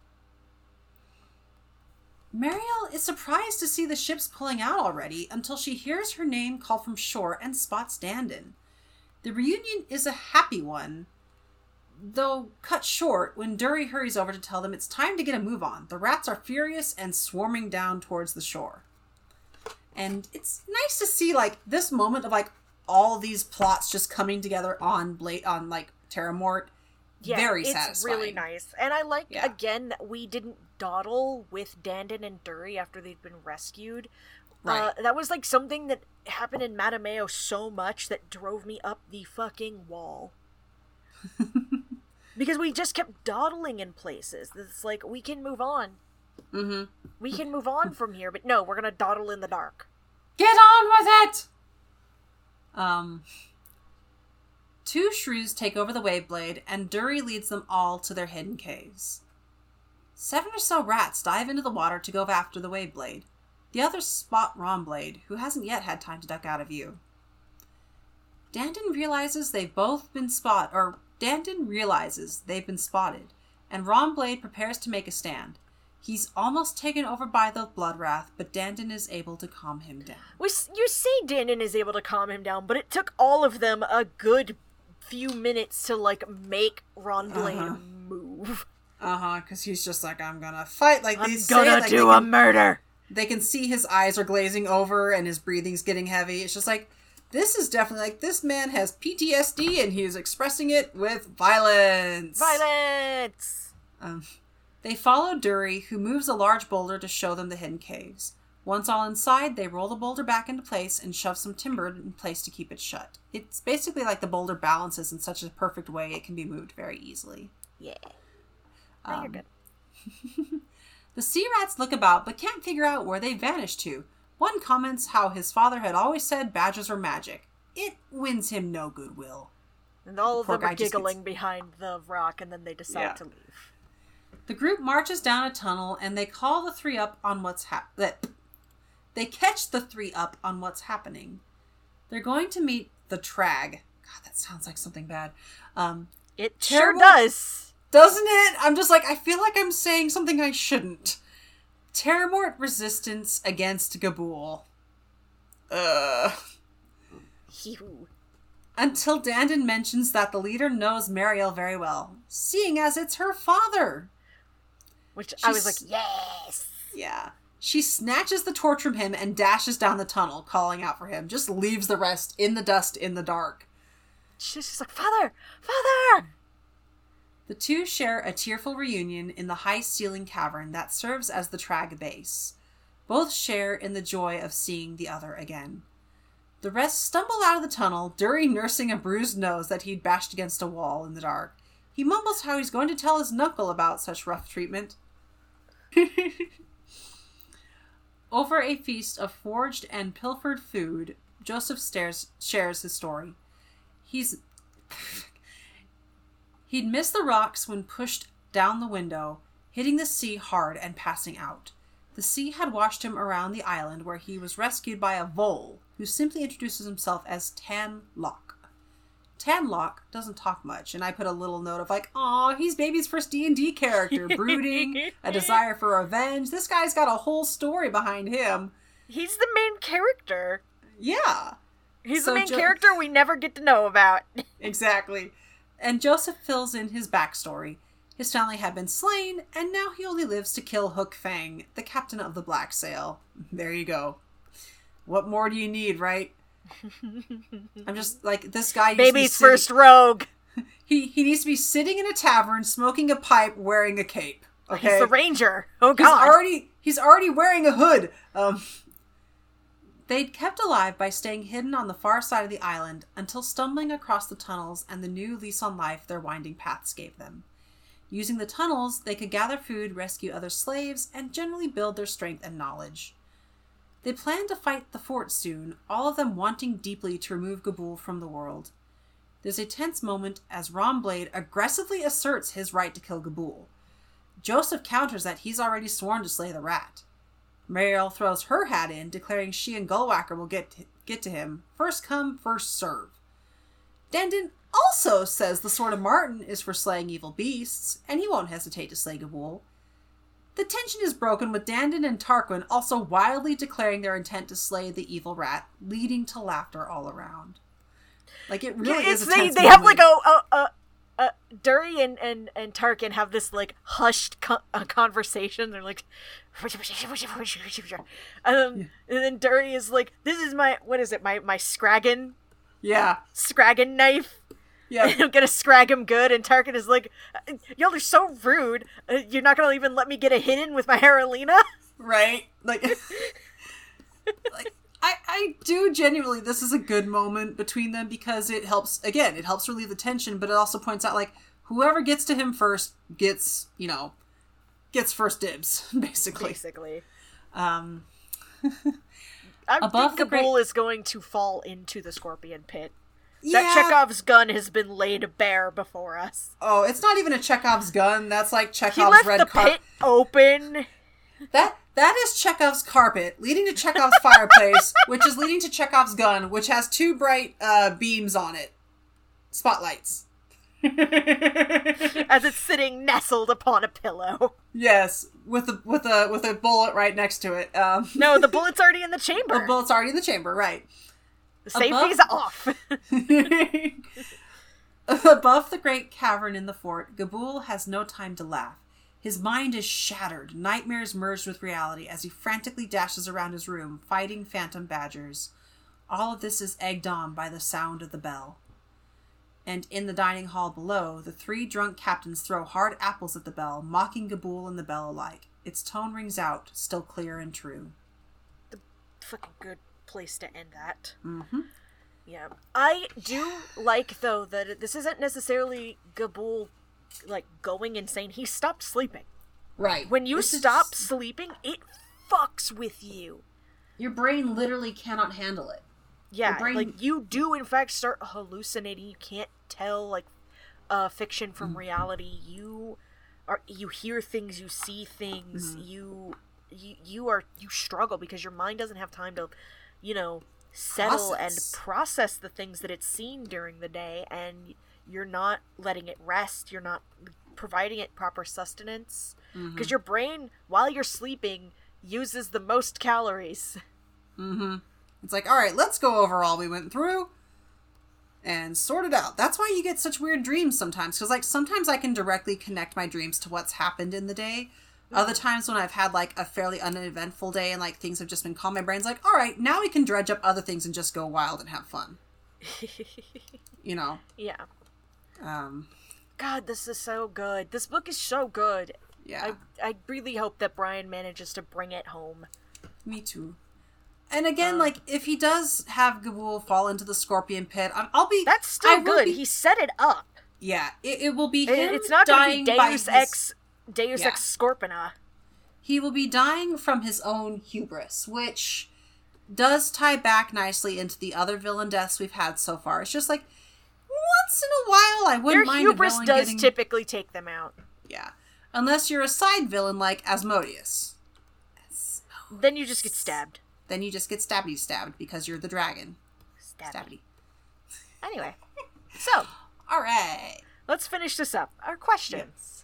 Speaker 1: Mariel is surprised to see the ships pulling out already until she hears her name called from shore and spots Dandin. The reunion is a happy one, though cut short when Durry hurries over to tell them it's time to get a move on. The rats are furious and swarming down towards the shore. And it's nice to see like this moment of like all these plots just coming together on Blade on like Terramort.
Speaker 2: yeah,
Speaker 1: Very
Speaker 2: it's
Speaker 1: satisfying.
Speaker 2: really nice. And I like
Speaker 1: Yeah.
Speaker 2: again that we didn't dawdle with Dandin and Durry after they'd been rescued.
Speaker 1: Right.
Speaker 2: Uh, that was like something that happened in Mattimeo so much that drove me up the fucking wall. because we just kept dawdling in places. It's like we can move on.
Speaker 1: mm-hmm.
Speaker 2: We can move on from here, but no, we're gonna dawdle in the dark.
Speaker 1: Get on with it! Um, two shrews take over the Waveblade, and Durry leads them all to their hidden caves. Seven or so rats dive into the water to go after the Waveblade. The others spot Rawnblade, who hasn't yet had time to duck out of view. Dandin realizes they've both been spot or Dandin realizes they've been spotted, and Rawnblade prepares to make a stand. He's almost taken over by the blood wrath, but Dandin is able to calm him down.
Speaker 2: We, you see, Dandin is able to calm him down, but it took all of them a good few minutes to like make Rawnblade
Speaker 1: Uh-huh.
Speaker 2: move.
Speaker 1: Uh huh. Because he's just like, I'm gonna fight. Like
Speaker 2: I'm
Speaker 1: they say,
Speaker 2: gonna
Speaker 1: like,
Speaker 2: do a murder.
Speaker 1: they can see his eyes are glazing over and his breathing's getting heavy. It's just like this is definitely like this man has PTSD and he is expressing it with violence.
Speaker 2: Violence.
Speaker 1: Um, they follow Durry, who moves a large boulder to show them the hidden caves. Once all inside, they roll the boulder back into place and shove some timber in place to keep it shut. It's basically like the boulder balances in such a perfect way it can be moved very easily.
Speaker 2: Yeah. No, you're
Speaker 1: Um,
Speaker 2: good.
Speaker 1: The sea rats look about but can't figure out where they vanished to. One comments how his father had always said badgers were magic. It wins him no goodwill.
Speaker 2: And all of them are
Speaker 1: guy just
Speaker 2: giggling behind the rock, and then they decide
Speaker 1: Yeah.
Speaker 2: to leave.
Speaker 1: The group marches down a tunnel and they call the three up on what's hap- they catch the three up on what's happening. They're going to meet the Trag. God, that sounds like something bad. Um,
Speaker 2: It sure does.
Speaker 1: doesn't it? I'm just like I feel like I'm saying something I shouldn't. Terramort resistance against Gabool. Ugh.
Speaker 2: Phew.
Speaker 1: Until Dandin mentions that the leader knows Mariel very well, seeing as it's her father.
Speaker 2: Which I was like, yes.
Speaker 1: Yeah. She snatches the torch from him and dashes down the tunnel, calling out for him. Just leaves the rest in the dust in the dark.
Speaker 2: She's just like, father, father.
Speaker 1: The two share a tearful reunion in the high ceiling cavern that serves as the Trag base. Both share in the joy of seeing the other again. The rest stumble out of the tunnel, Durry nursing a bruised nose that he'd bashed against a wall in the dark. He mumbles how he's going to tell his knuckle about such rough treatment. Over a feast of forged and pilfered food, Joseph stares, shares his story. He's He'd missed the rocks when pushed down the window, hitting the sea hard and passing out. The sea had washed him around the island where he was rescued by a vole, who simply introduces himself as Tan Lock. Tan Lock doesn't talk much, and I put a little note of like, "Aw, he's baby's first D and D character, brooding, a desire for revenge. This guy's got a whole story behind him."
Speaker 2: He's the main character.
Speaker 1: Yeah,
Speaker 2: He's
Speaker 1: So
Speaker 2: the main
Speaker 1: Jo-
Speaker 2: character we never get to know about.
Speaker 1: Exactly. And Joseph fills in his backstory. His family had been slain, and now he only lives to kill Hook Fang, the captain of the Black Sail. There you go. What more do you need, right? I'm just like this guy. needs to
Speaker 2: Baby's first rogue.
Speaker 1: He he needs to be sitting in a tavern, smoking a pipe, wearing a cape. Okay,
Speaker 2: He's the ranger. Oh
Speaker 1: He's already he's already wearing a hood. Um They'd kept alive by staying hidden on the far side of the island until stumbling across the tunnels and the new lease on life their winding paths gave them. Using the tunnels, they could gather food, rescue other slaves, and generally build their strength and knowledge. They planned to fight the fort soon, all of them wanting deeply to remove Gabool from the world. There's a tense moment as Rawnblade aggressively asserts his right to kill Gabool. Joseph counters that he's already sworn to slay the rat. Mariel throws her hat in, declaring she and Gullwhacker will get to, get to him. First come, first serve. Dandin also says the sword of Martin is for slaying evil beasts, and he won't hesitate to slay Gabool. The tension is broken with Dandin and Tarquin also wildly declaring their intent to slay the evil rat, leading to laughter all around. Like it really
Speaker 2: it's
Speaker 1: is a
Speaker 2: they, they have like a a, a, Durry and, and and Tarquin have this like hushed co- uh, conversation. They're like, um, and then Durry is like, "This is my what is it? My my scraggin
Speaker 1: yeah,
Speaker 2: scraggin knife.
Speaker 1: Yeah.
Speaker 2: I'm gonna scrag him good." And Tarquin is like, "Y'all are so rude. Uh, you're not gonna even let me get a hit in with my Haralina."
Speaker 1: right like like I, I do genuinely this is a good moment between them because it helps again it helps relieve the tension but it also points out like whoever gets to him first gets you know gets first dibs basically
Speaker 2: Basically,
Speaker 1: um
Speaker 2: I
Speaker 1: Above
Speaker 2: think
Speaker 1: the great-
Speaker 2: is going to fall into the scorpion pit.
Speaker 1: Yeah
Speaker 2: That Chekhov's gun has been laid bare before us.
Speaker 1: oh it's not even a chekhov's gun that's like
Speaker 2: He
Speaker 1: chekhov's
Speaker 2: left
Speaker 1: red
Speaker 2: the
Speaker 1: carpet
Speaker 2: pit open.
Speaker 1: that that is chekhov's carpet leading to chekhov's fireplace which is leading to chekhov's gun which has two bright uh beams on it spotlights
Speaker 2: as it's sitting nestled upon a pillow.
Speaker 1: Yes, with a with a with a bullet right next to it. Um,
Speaker 2: No, the bullet's already in the chamber.
Speaker 1: the bullet's already in the chamber, right?
Speaker 2: Safety's
Speaker 1: above-
Speaker 2: off.
Speaker 1: Above the great cavern in the fort, Gabool has no time to laugh. His mind is shattered, nightmares merged with reality as he frantically dashes around his room, fighting phantom badgers. All of this is egged on by the sound of the bell. And in the dining hall below, the three drunk captains throw hard apples at the bell, mocking Gabool and the bell alike. Its tone rings out, still clear and true.
Speaker 2: The fucking good place to end that.
Speaker 1: Mm-hmm.
Speaker 2: Yeah. I do like though that this isn't necessarily Gabool like going insane. He stopped sleeping.
Speaker 1: Right.
Speaker 2: When you
Speaker 1: This
Speaker 2: stop
Speaker 1: just-
Speaker 2: sleeping, it fucks with you.
Speaker 1: your brain literally cannot handle it.
Speaker 2: Yeah,
Speaker 1: brain-
Speaker 2: like you do in fact start hallucinating. You can't tell like uh fiction from
Speaker 1: Mm.
Speaker 2: reality. You are you hear things, you see things,
Speaker 1: Mm-hmm.
Speaker 2: you you you are you struggle because your mind doesn't have time to, you know, settle
Speaker 1: Process.
Speaker 2: and process the things that it's seen during the day and you're not letting it rest, you're not providing it proper sustenance
Speaker 1: Mm-hmm.
Speaker 2: because your brain while you're sleeping uses the most calories.
Speaker 1: Mm-hmm. It's like, all right, let's go over all we went through and sort it out. That's why you get such weird dreams sometimes. Because, like, sometimes I can directly connect my dreams to what's happened in the day. Other times when I've had, like, a fairly uneventful day and, like, things have just been calm, my brain's like, all right, now we can dredge up other things and just go wild and have fun. You know?
Speaker 2: yeah.
Speaker 1: Um,
Speaker 2: God, this is so good. This book is so good.
Speaker 1: yeah.
Speaker 2: I I really hope that Brian manages to bring it home.
Speaker 1: Me too. And again,
Speaker 2: Uh,
Speaker 1: like, if he does have Gabool fall into the scorpion pit, I'm- I'll be.
Speaker 2: That's still
Speaker 1: will
Speaker 2: good.
Speaker 1: be-
Speaker 2: He set it up.
Speaker 1: yeah, it, it will be
Speaker 2: It-
Speaker 1: him
Speaker 2: it's not going
Speaker 1: dying
Speaker 2: to be
Speaker 1: by
Speaker 2: Deus
Speaker 1: his-
Speaker 2: Ex Deus
Speaker 1: Yeah.
Speaker 2: Ex Scorpina.
Speaker 1: he will be dying from his own hubris, which does tie back nicely into the other villain deaths we've had so far. It's just like once in a while, I wouldn't
Speaker 2: Their
Speaker 1: mind
Speaker 2: hubris
Speaker 1: a villain
Speaker 2: does
Speaker 1: getting
Speaker 2: typically take them out.
Speaker 1: yeah, unless you're a side villain like Asmodeus.
Speaker 2: Then you just get stabbed.
Speaker 1: Then you just get stabby stabbed because you're the dragon. Stabby.
Speaker 2: Anyway, so
Speaker 1: All right.
Speaker 2: let's finish this up. Our questions.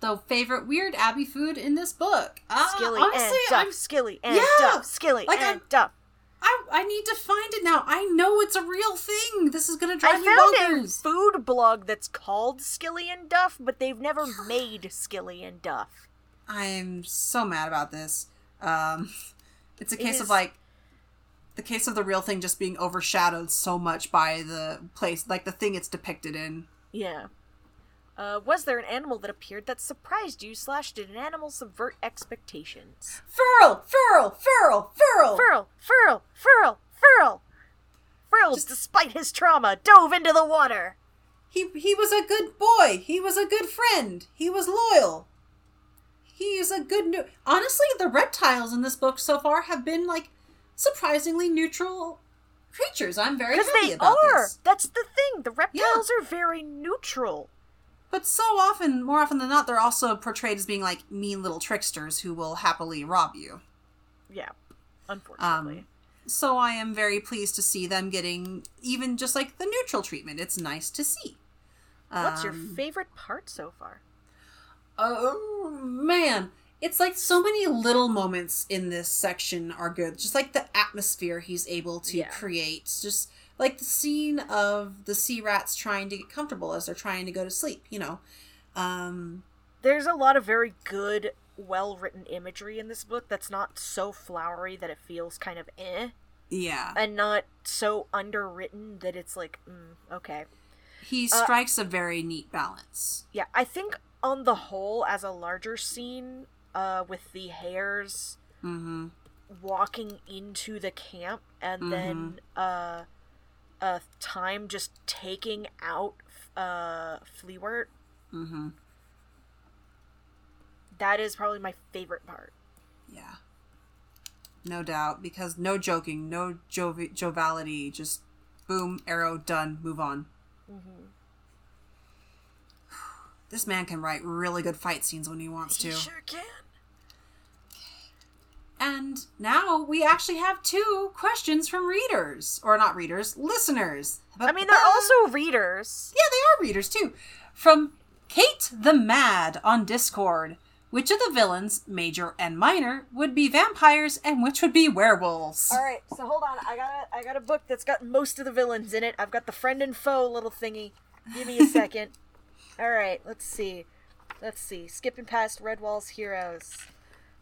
Speaker 1: The favorite weird Abbey food in this book. Uh,
Speaker 2: Skilly
Speaker 1: honestly,
Speaker 2: and Duff.
Speaker 1: I'm
Speaker 2: Skilly and
Speaker 1: Yeah!
Speaker 2: Duff. Skilly
Speaker 1: Like,
Speaker 2: and
Speaker 1: I'm-
Speaker 2: Duff.
Speaker 1: I, I need to find it now. I know it's a real thing. This is gonna
Speaker 2: I
Speaker 1: drive me
Speaker 2: found a food blog that's called Skilly and Duff, but they've never made Skilly and Duff.
Speaker 1: I'm so mad about this. Um, it's a case
Speaker 2: is-
Speaker 1: of like the case of the real thing just being overshadowed so much by the place, like the thing it's depicted in.
Speaker 2: Yeah. Uh, was there an animal that appeared that surprised you? Slash, did an animal subvert expectations?
Speaker 1: Furl, furl, furl, furl.
Speaker 2: Furl, furl, furl, furl. Furl, despite his trauma, dove into the water.
Speaker 1: He he was a good boy. He was a good friend. He was loyal. He is a good new. Honestly, the reptiles in this book so far have been like surprisingly neutral creatures. I'm very happy
Speaker 2: they
Speaker 1: about
Speaker 2: are.
Speaker 1: this.
Speaker 2: That's the thing. The reptiles are very neutral.
Speaker 1: But so often, more often than not, they're also portrayed as being like mean little tricksters who will happily rob you.
Speaker 2: Yeah. Unfortunately.
Speaker 1: Um, so I am very pleased to see them getting even just like the neutral treatment. It's nice to see.
Speaker 2: What's your
Speaker 1: Um,
Speaker 2: favorite part so far?
Speaker 1: Oh man, it's like so many little moments in this section are good. Just like the atmosphere he's able to
Speaker 2: Yeah.
Speaker 1: create. Just like the scene of the sea rats trying to get comfortable as they're trying to go to sleep. You know, um,
Speaker 2: There's a lot of very good, well written imagery in this book that's not so flowery that it feels kind of eh,
Speaker 1: yeah.
Speaker 2: and not so underwritten that it's like, mm, okay.
Speaker 1: He
Speaker 2: Uh,
Speaker 1: strikes a very neat balance.
Speaker 2: Yeah, I think on the whole, as a larger scene, uh, with the hares
Speaker 1: Mm-hmm.
Speaker 2: walking into the camp and then uh, uh, time just taking out uh, Fleawort,
Speaker 1: Mm-hmm.
Speaker 2: that is probably my favorite part.
Speaker 1: Yeah. No doubt, because no joking, no jovi- joviality, just boom, arrow, done, move on.
Speaker 2: Mm-hmm.
Speaker 1: This man can write really good fight scenes when he wants to.
Speaker 2: He sure can.
Speaker 1: And now we actually have two questions from readers. Or not readers, listeners.
Speaker 2: I mean, they're also readers.
Speaker 1: Yeah, they are readers too. From Kate the Mad on Discord. Which of the villains, major and minor, would be vampires and which would be werewolves?
Speaker 2: All right, so hold on. I got a I got a book that's got most of the villains in it. I've got the friend and foe little thingy. Give me a second. All right, let's see. Let's see. Skipping past Redwall's heroes.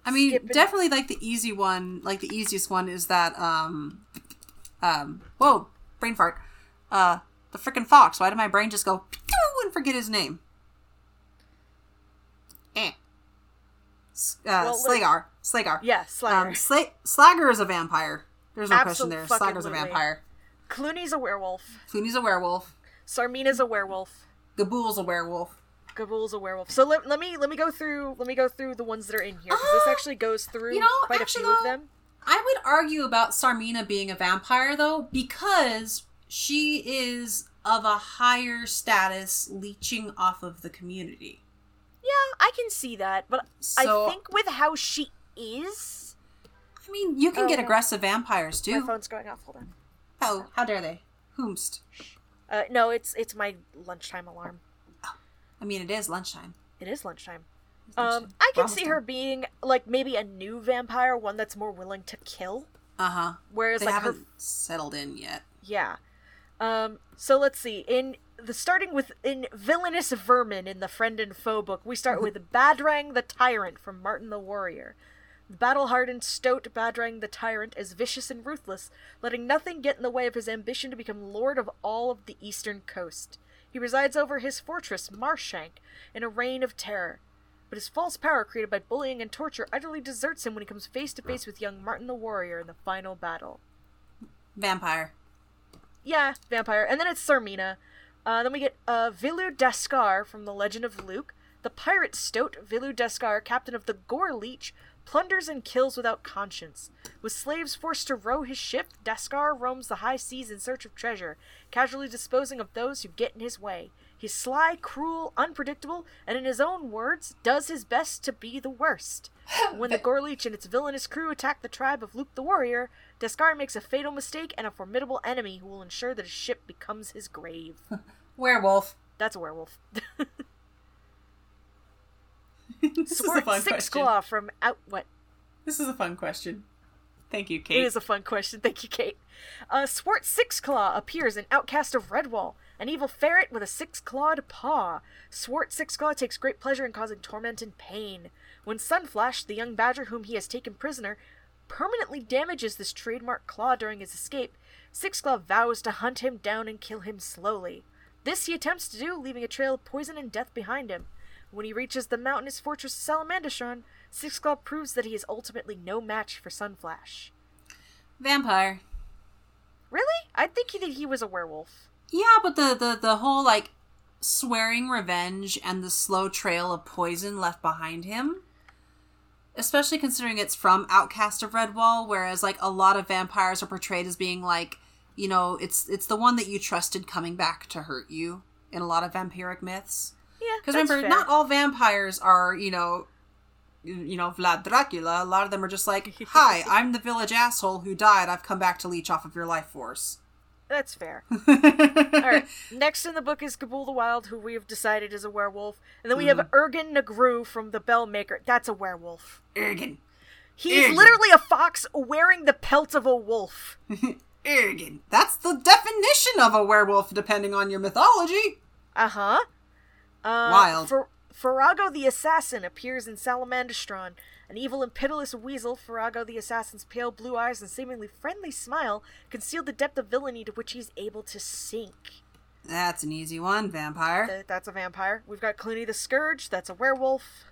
Speaker 1: I mean,
Speaker 2: skipping-
Speaker 1: definitely like the easy one, like the easiest one is that um um whoa, brain fart. Uh the freaking fox. Why did my brain just go and forget his name? Eh. S- Uh,
Speaker 2: Well,
Speaker 1: Slagar. Slagar.
Speaker 2: Yeah.
Speaker 1: Um, Sla- Slagar is a vampire. There's no question there. Slagar's a vampire.
Speaker 2: Cluny's a werewolf.
Speaker 1: Cluny's a werewolf.
Speaker 2: Sarmina's a werewolf.
Speaker 1: Gabool's a werewolf.
Speaker 2: Gabool's a werewolf. So let, let me let me go through let me go through the ones that are in here because this
Speaker 1: Uh,
Speaker 2: actually goes through
Speaker 1: you know,
Speaker 2: quite
Speaker 1: actually,
Speaker 2: a few of them.
Speaker 1: I would argue about Sarmina being a vampire though, because she is of a higher status leeching off of the community.
Speaker 2: Yeah, I can see that, but
Speaker 1: So
Speaker 2: I think with how she is,
Speaker 1: I mean you can
Speaker 2: Oh,
Speaker 1: get aggressive vampires too.
Speaker 2: my phone's going off. Hold on.
Speaker 1: Oh, how dare they? Whomst.
Speaker 2: Uh, no, it's it's my lunchtime alarm.
Speaker 1: I mean it is lunchtime.
Speaker 2: It is lunchtime.
Speaker 1: It's
Speaker 2: Um. I can see her being like maybe a new vampire, one that's more willing to kill.
Speaker 1: Uh-huh.
Speaker 2: Whereas
Speaker 1: They
Speaker 2: like
Speaker 1: haven't
Speaker 2: her,
Speaker 1: settled in yet.
Speaker 2: yeah. Um, so let's see. In the starting with in villainous vermin in the friend and foe book, we start with Badrang the Tyrant from Martin the Warrior. The battle-hardened Stoat Badrang the Tyrant is vicious and ruthless, letting nothing get in the way of his ambition to become lord of all of the eastern coast. He resides over his fortress, Marshank, in a reign of terror. But his false power created by bullying and torture utterly deserts him when he comes face to face with young Martin the Warrior in the final battle.
Speaker 1: Vampire.
Speaker 2: Yeah, vampire. And then it's Sarmina. Uh, then we get uh, Vilu Daskar from The Legend of Luke. The pirate Stoat, Vilu Daskar, captain of the Goreleech, plunders and kills without conscience. With slaves forced to row his ship, Daskar roams the high seas in search of treasure, casually disposing of those who get in his way. He's sly, cruel, unpredictable, and in his own words, does his best to be the worst. When the Goreleech and its villainous crew attack the tribe of Luke the Warrior, Daskar makes a fatal mistake and a formidable enemy who will ensure that his ship becomes his grave.
Speaker 1: Werewolf.
Speaker 2: That's a werewolf.
Speaker 1: this is a
Speaker 2: Swart
Speaker 1: fun
Speaker 2: Six
Speaker 1: question.
Speaker 2: Claw from Out. What?
Speaker 1: This is a fun question. Thank you, Kate.
Speaker 2: It is a fun question. Thank you, Kate. Uh, Swart Six Claw appears in Outcast of Redwall, an evil ferret with a six clawed paw. Swart Six Claw takes great pleasure in causing torment and pain. When Sunflash, the young badger whom he has taken prisoner, permanently damages this trademark claw during his escape, Six Claw vows to hunt him down and kill him slowly. This he attempts to do, leaving a trail of poison and death behind him. When he reaches the mountainous fortress Salamandastron, Six Claw proves that he is ultimately no match for Sunflash.
Speaker 1: Vampire.
Speaker 2: Really? I think he he was a werewolf.
Speaker 1: Yeah, but the, the the whole like swearing revenge and the slow trail of poison left behind him, especially considering it's from Outcast of Redwall, whereas like a lot of vampires are portrayed as being like, you know, it's it's the one that you trusted coming back to hurt you in a lot of vampiric myths.
Speaker 2: Yeah,
Speaker 1: Because remember,
Speaker 2: fair.
Speaker 1: not all vampires are, you know, you know, Vlad Dracula. A lot of them are just like, "Hi, I'm the village asshole who died. I've come back to leech off of your life force."
Speaker 2: That's fair. All right. Next in the book is Gabool the Wild, who we have decided is a werewolf, and then we have Ergen Nagru from the Bellmaker. That's a werewolf.
Speaker 1: Ergen.
Speaker 2: He's
Speaker 1: Ergen.
Speaker 2: literally a fox wearing the pelt of a wolf.
Speaker 1: Ergen. That's the definition of a werewolf, depending on your mythology.
Speaker 2: Uh huh. Uh,
Speaker 1: Wild.
Speaker 2: Fer- Farago the Assassin appears in Salamandastron. An evil and pitiless weasel, Farago the Assassin's pale blue eyes and seemingly friendly smile conceal the depth of villainy to which he's able to sink.
Speaker 1: That's an easy one, vampire.
Speaker 2: Th- that's a vampire. We've got Cluny the Scourge, that's a werewolf.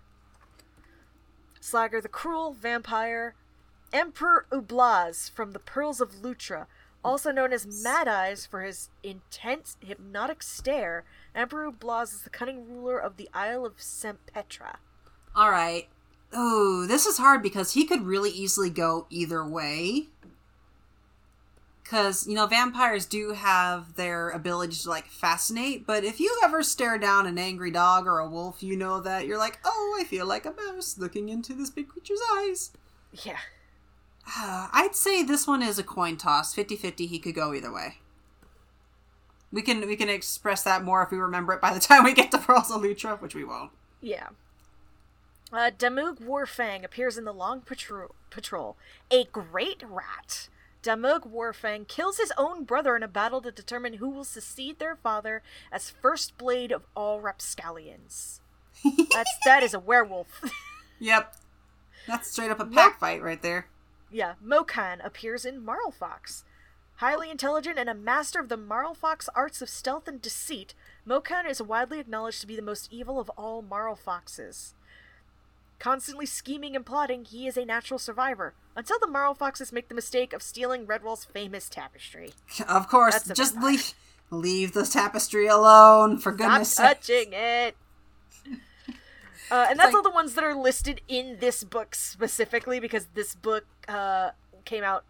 Speaker 2: Slagar the Cruel, vampire. Emperor Ublaz from the Pearls of Lutra, also known as Mad Eyes for his intense hypnotic stare. Emperor Ublaz is the cunning ruler of the Isle of Sampetra.
Speaker 1: All right. Oh, this is hard because he could really easily go either way. Because, you know, vampires do have their ability to, like, fascinate, but if you ever stare down an angry dog or a wolf, you know that you're like, oh, I feel like a mouse looking into this big creature's eyes.
Speaker 2: Yeah.
Speaker 1: Uh, I'd say this one is a coin toss. 50-50, he could go either way. We can we can express that more if we remember it by the time we get to Pearls of Lutra, which we won't.
Speaker 2: Yeah. Uh, Damug Warfang appears in the Long Patrol, Patrol, a great rat. Damug Warfang kills his own brother in a battle to determine who will succeed their father as first blade of all rapscallions. That's that is a werewolf.
Speaker 1: Yep. That's straight up a pack fight right there.
Speaker 2: Yeah, Mokan appears in Marlfox. Highly intelligent and a master of the Marlfox arts of stealth and deceit, Mokan is widely acknowledged to be the most evil of all Marlfoxes. Constantly scheming and plotting, he is a natural survivor, until the Marlfoxes make the mistake of stealing Redwall's famous tapestry.
Speaker 1: Of course, just leave leave the tapestry alone, for goodness sake.
Speaker 2: touching it! Uh, and that's
Speaker 1: like-
Speaker 2: all the ones that are listed in this book specifically because this book uh, came out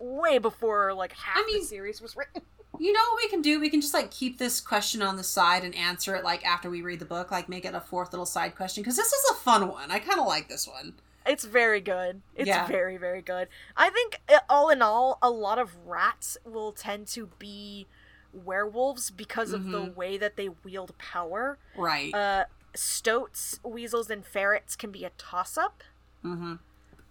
Speaker 2: way before like half
Speaker 1: I mean-
Speaker 2: the series was written.
Speaker 1: You know what we can do? We can just like keep this question on the side and answer it like after we read the book, like make it a fourth little side question because this is a fun one. I kind of like this one.
Speaker 2: It's very good. It's
Speaker 1: Yeah.
Speaker 2: very very good. I think uh, all in all, a lot of rats will tend to be werewolves because of the
Speaker 1: Mhm.
Speaker 2: way that they wield power.
Speaker 1: Right.
Speaker 2: Uh, stoats, weasels, and ferrets can be a toss up.
Speaker 1: mm-hmm.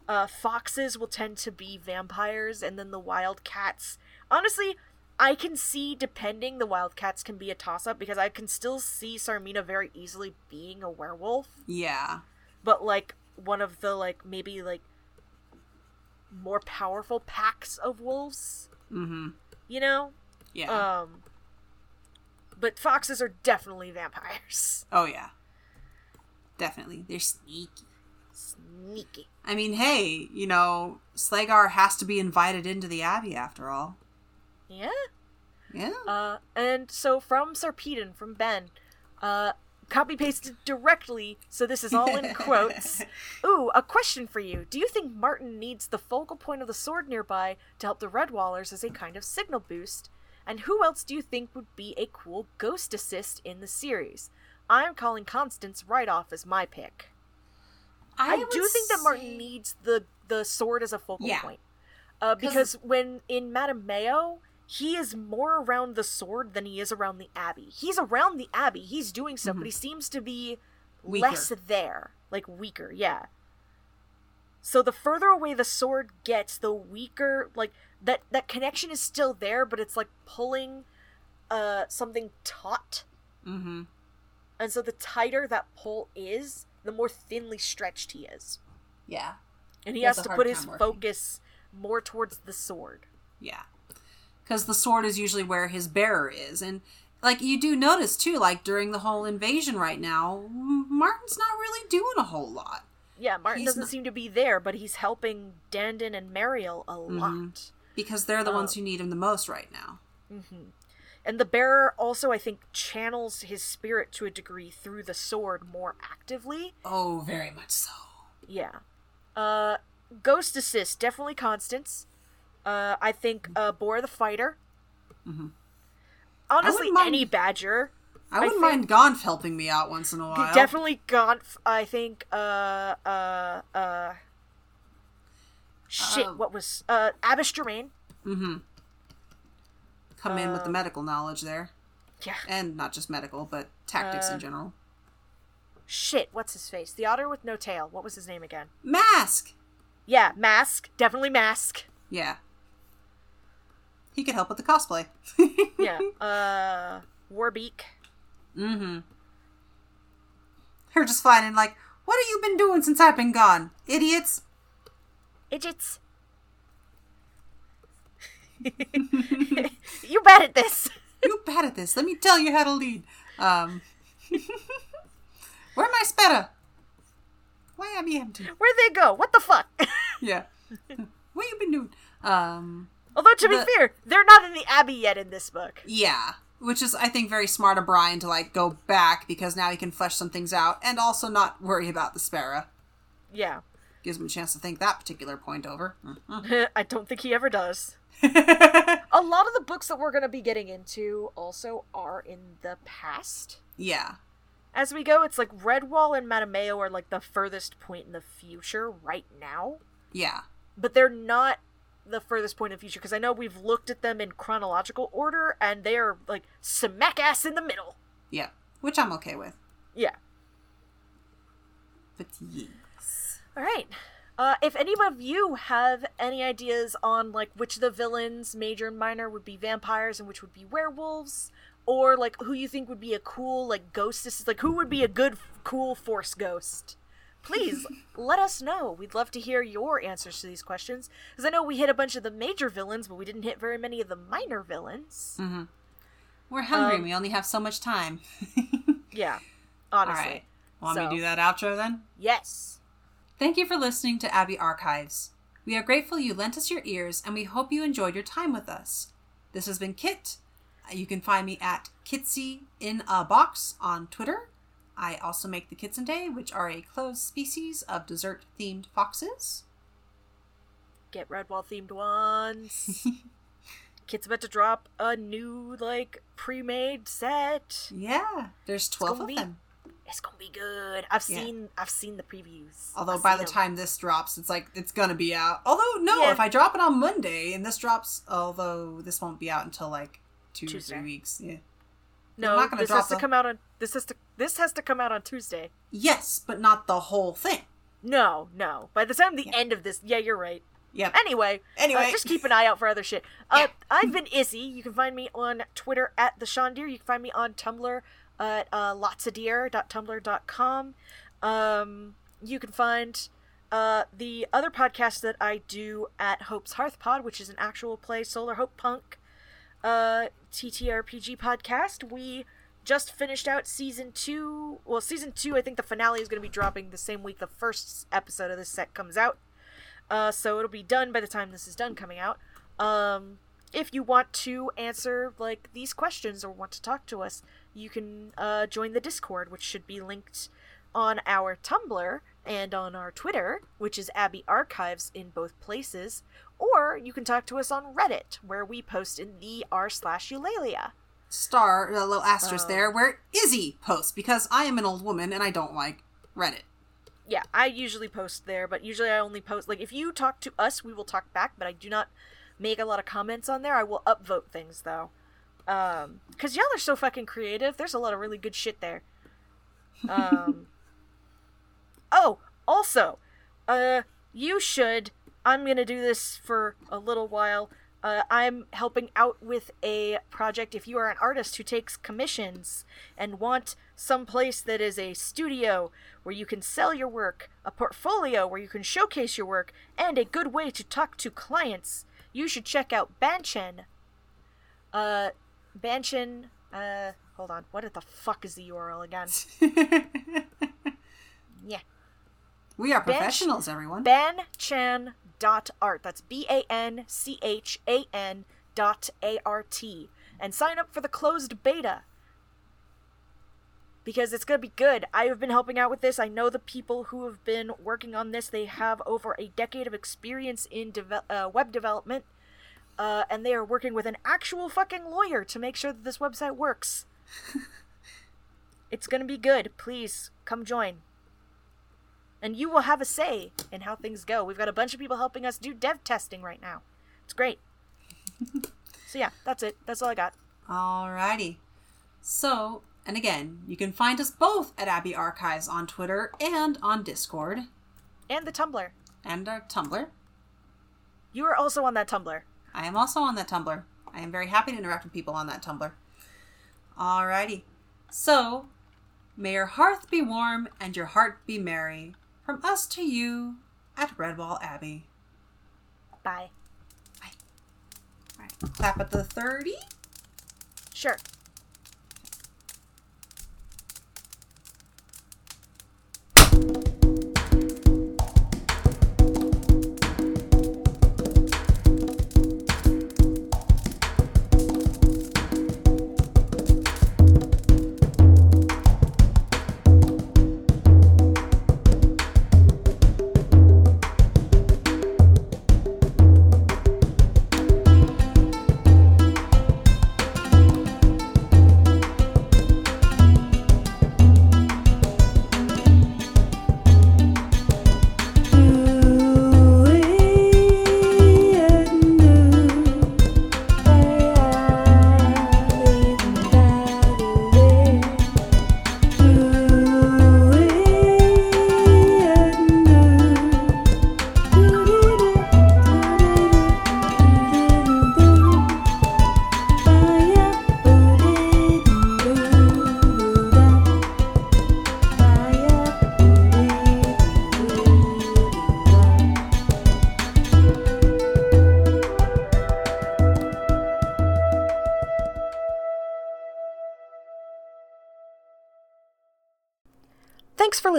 Speaker 2: Uh, foxes will tend to be vampires, and then the wildcats. Honestly, I can see, depending, the wildcats can be a toss up because I can still see Sarmina very easily being a werewolf,
Speaker 1: Yeah.
Speaker 2: but like one of the, like, maybe like more powerful packs of wolves,
Speaker 1: Mm-hmm.
Speaker 2: you know?
Speaker 1: Yeah.
Speaker 2: Um, but foxes are definitely vampires.
Speaker 1: oh yeah. Definitely. They're sneaky.
Speaker 2: Sneaky.
Speaker 1: I mean, hey, you know, Slagar has to be invited into the Abbey after all.
Speaker 2: Yeah?
Speaker 1: Yeah.
Speaker 2: Uh, and so from Sarpedon, from Ben, uh, copy pasted directly, so this is all in quotes. Ooh, a question for you. Do you think Martin needs the focal point of the sword nearby to help the Redwallers as a kind of signal boost? And who else do you think would be a cool ghost assist in the series? I'm calling Constance right off as my pick. I,
Speaker 1: would
Speaker 2: do think that Martin
Speaker 1: say-
Speaker 2: needs the the sword as a focal
Speaker 1: Yeah.
Speaker 2: point. Uh,
Speaker 1: 'Cause-
Speaker 2: because when in Mattimeo, he is more around the sword than he is around the Abbey. He's around the Abbey. He's doing stuff, but he seems to be
Speaker 1: Mm-hmm. Weaker.
Speaker 2: less there, like weaker. Yeah. So the further away the sword gets, the weaker. Like that that connection is still there, but it's like pulling uh something taut.
Speaker 1: Mm-hmm.
Speaker 2: And so the tighter that pull is, the more thinly stretched he is.
Speaker 1: Yeah.
Speaker 2: And he
Speaker 1: He has
Speaker 2: has to put his
Speaker 1: working.
Speaker 2: focus more towards the sword.
Speaker 1: Yeah. Because the sword is usually where his bearer is. And, like, you do notice, too, like, during the whole invasion right now, Martin's not really doing a whole lot.
Speaker 2: Yeah, Martin
Speaker 1: He's
Speaker 2: doesn't
Speaker 1: not-
Speaker 2: seem to be there, but he's helping Dandon and Mariel a
Speaker 1: Mm-hmm.
Speaker 2: lot.
Speaker 1: Because they're the
Speaker 2: Oh.
Speaker 1: ones who need him the most right now.
Speaker 2: And the bearer also, I think, channels his spirit to a degree through the sword more actively.
Speaker 1: Oh, very much so.
Speaker 2: Yeah. Uh, Ghost Assist, definitely Constance. Uh, I think uh, Boar the Fighter.
Speaker 1: Mm-hmm.
Speaker 2: Honestly,
Speaker 1: mind-
Speaker 2: any Badger.
Speaker 1: I wouldn't
Speaker 2: think-
Speaker 1: mind Gonf helping me out once in a while.
Speaker 2: Definitely Gonf. I think. Uh, uh, uh. Shit,
Speaker 1: Uh,
Speaker 2: what was. Uh, Abbess Germaine.
Speaker 1: Mm-hmm. Come in with the
Speaker 2: Um,
Speaker 1: medical knowledge there.
Speaker 2: Yeah.
Speaker 1: And not just medical, but tactics
Speaker 2: Uh,
Speaker 1: in general.
Speaker 2: Shit, what's his face? The otter with no tail. What was his name again?
Speaker 1: Mask!
Speaker 2: Yeah, Mask. Definitely Mask.
Speaker 1: Yeah. He could help with the cosplay.
Speaker 2: Yeah. uh, Warbeak.
Speaker 1: Mm-hmm. Her just finding like, what have you been doing since I've been gone? Idiots!
Speaker 2: Idiots. You're bad at this.
Speaker 1: You bad at this. Let me tell you how to lead. Um Where my spetta? Why am I empty?
Speaker 2: Where'd they go? What the fuck?
Speaker 1: Yeah. what you been doing? Um
Speaker 2: Although, to be fair, they're not in the Abbey yet in this book.
Speaker 1: Yeah, which is I think very smart of Brian to like go back because now he can flesh some things out and also not worry about the sparrow.
Speaker 2: Yeah.
Speaker 1: Gives him a chance to think that particular point over.
Speaker 2: I don't think he ever does. A lot of the books that we're going to be getting into also are in the past.
Speaker 1: yeah,
Speaker 2: As we go, it's like Redwall and Mattimeo are like the furthest point in the future right now,
Speaker 1: yeah,
Speaker 2: but they're not the furthest point in the future because I know we've looked at them in chronological order and they are like smack ass in the middle.
Speaker 1: yeah, which I'm okay with.
Speaker 2: Yeah.
Speaker 1: But yes,
Speaker 2: All right. Uh, if any of you have any ideas on like which of the villains, major and minor, would be vampires and which would be werewolves, or like who you think would be a cool like ghost, this is like who would be a good cool force ghost, please let us know. We'd love to hear your answers to these questions because I know we hit a bunch of the major villains, but we didn't hit very many of the minor villains. Mm-hmm.
Speaker 1: we're hungry.
Speaker 2: Um,
Speaker 1: we only have so much time.
Speaker 2: Yeah, honestly.
Speaker 1: right, want me to do that outro then?
Speaker 2: Yes.
Speaker 1: Thank you for listening to Abbey Archives. We are grateful you lent us your ears, and we hope you enjoyed your time with us. This has been Kit. You can find me at Kitsy in a box on Twitter. I also make the Kitsune, which are a closed species of dessert themed foxes.
Speaker 2: Get Redwall themed ones. Kit's about to drop a new, like, pre made set.
Speaker 1: Yeah, there's 12 of
Speaker 2: be-
Speaker 1: them.
Speaker 2: It's gonna be good. I've
Speaker 1: Yeah.
Speaker 2: seen I've seen the previews.
Speaker 1: Although
Speaker 2: I've
Speaker 1: by
Speaker 2: the
Speaker 1: the
Speaker 2: 'em.
Speaker 1: time this drops, it's like it's gonna be out. Although no,
Speaker 2: Yeah.
Speaker 1: if I drop it on Monday and this drops, although this won't be out until like two or
Speaker 2: Tuesday.
Speaker 1: three weeks. Yeah.
Speaker 2: No, this has to come out on this has to this has to come out on Tuesday.
Speaker 1: Yes, but not the whole thing.
Speaker 2: No, no. By the time the
Speaker 1: Yeah.
Speaker 2: end of this, yeah, you're right.
Speaker 1: Yep.
Speaker 2: Anyway,
Speaker 1: Anyway.
Speaker 2: uh, just keep an eye out for other shit. Uh,
Speaker 1: Yeah.
Speaker 2: I've been Izzy. You can find me on Twitter at the Shondeer. You can find me on Tumblr at uh, lotsadeer.tumblr.com. Um, you can find uh, the other podcast that I do at Hope's Hearth Pod, which is an actual play Solar Hope Punk uh, TTRPG podcast. We just finished out season two. Well, season two, I think the finale is going to be dropping the same week the first episode of this set comes out. Uh, so it'll be done by the time this is done coming out. Um, if you want to answer like these questions or want to talk to us, you can uh, join the Discord, which should be linked on our Tumblr and on our Twitter, which is Abbey Archives in both places. Or you can talk to us on Reddit, where we post in the r slash Eulalia.
Speaker 1: Star a little asterisk
Speaker 2: Oh.
Speaker 1: there where Izzy posts because I am an old woman and I don't like Reddit.
Speaker 2: Yeah, I usually post there, but usually I only post like if you talk to us, we will talk back, but I do not make a lot of comments on there. I will upvote things though. Um cuz y'all are so fucking creative. There's a lot of really good shit there. Um Oh, also, uh you should I'm to do this for a little while. Uh, I'm helping out with a project. If you are an artist who takes commissions and want some place that is a studio where you can sell your work, a portfolio where you can showcase your work, and a good way to talk to clients, you should check out Banchan. Uh, Banchan. Uh, hold on. What the fuck is the URL again? Yeah.
Speaker 1: we are professionals, everyone.
Speaker 2: banchan dot art. That's B A N C H A N dot A R T. And sign up for the closed beta. Because it's gonna be good. I have been helping out with this. I know the people who have been working on this. They have over a decade of experience in uh, web development. Uh, and they are working with an actual fucking lawyer to make sure that this website works. it's gonna be good. Please come join and you will have a say in how things go. We've got a bunch of people helping us do dev testing right now. It's great. so yeah, that's it. That's all I got.
Speaker 1: Alrighty. So, and again, you can find us both at Abbey Archives on Twitter and on Discord
Speaker 2: And the Tumblr.
Speaker 1: and our Tumblr.
Speaker 2: You are also on that Tumblr.
Speaker 1: I am also on that Tumblr. I am very happy to interact with people on that Tumblr. Alrighty. So, may your hearth be warm and your heart be merry. From us to you at Redwall Abbey.
Speaker 2: Bye.
Speaker 1: Alright, clap at the 30.
Speaker 2: Sure.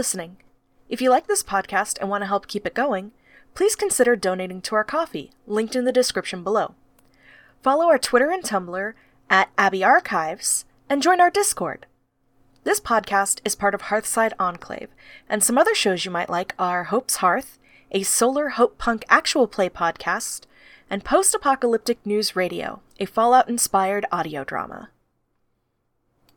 Speaker 2: Listening. If you like this podcast and want to help keep it going, please consider donating to our Ko-fi, linked in the description below. Follow our Twitter and Tumblr at Abbey Archives and join our Discord. This podcast is part of Hearthside Enclave, and some other shows you might like are Hope's Hearth, a solar hope punk actual play podcast, and Post Apocalyptic News Radio, a Fallout inspired audio drama.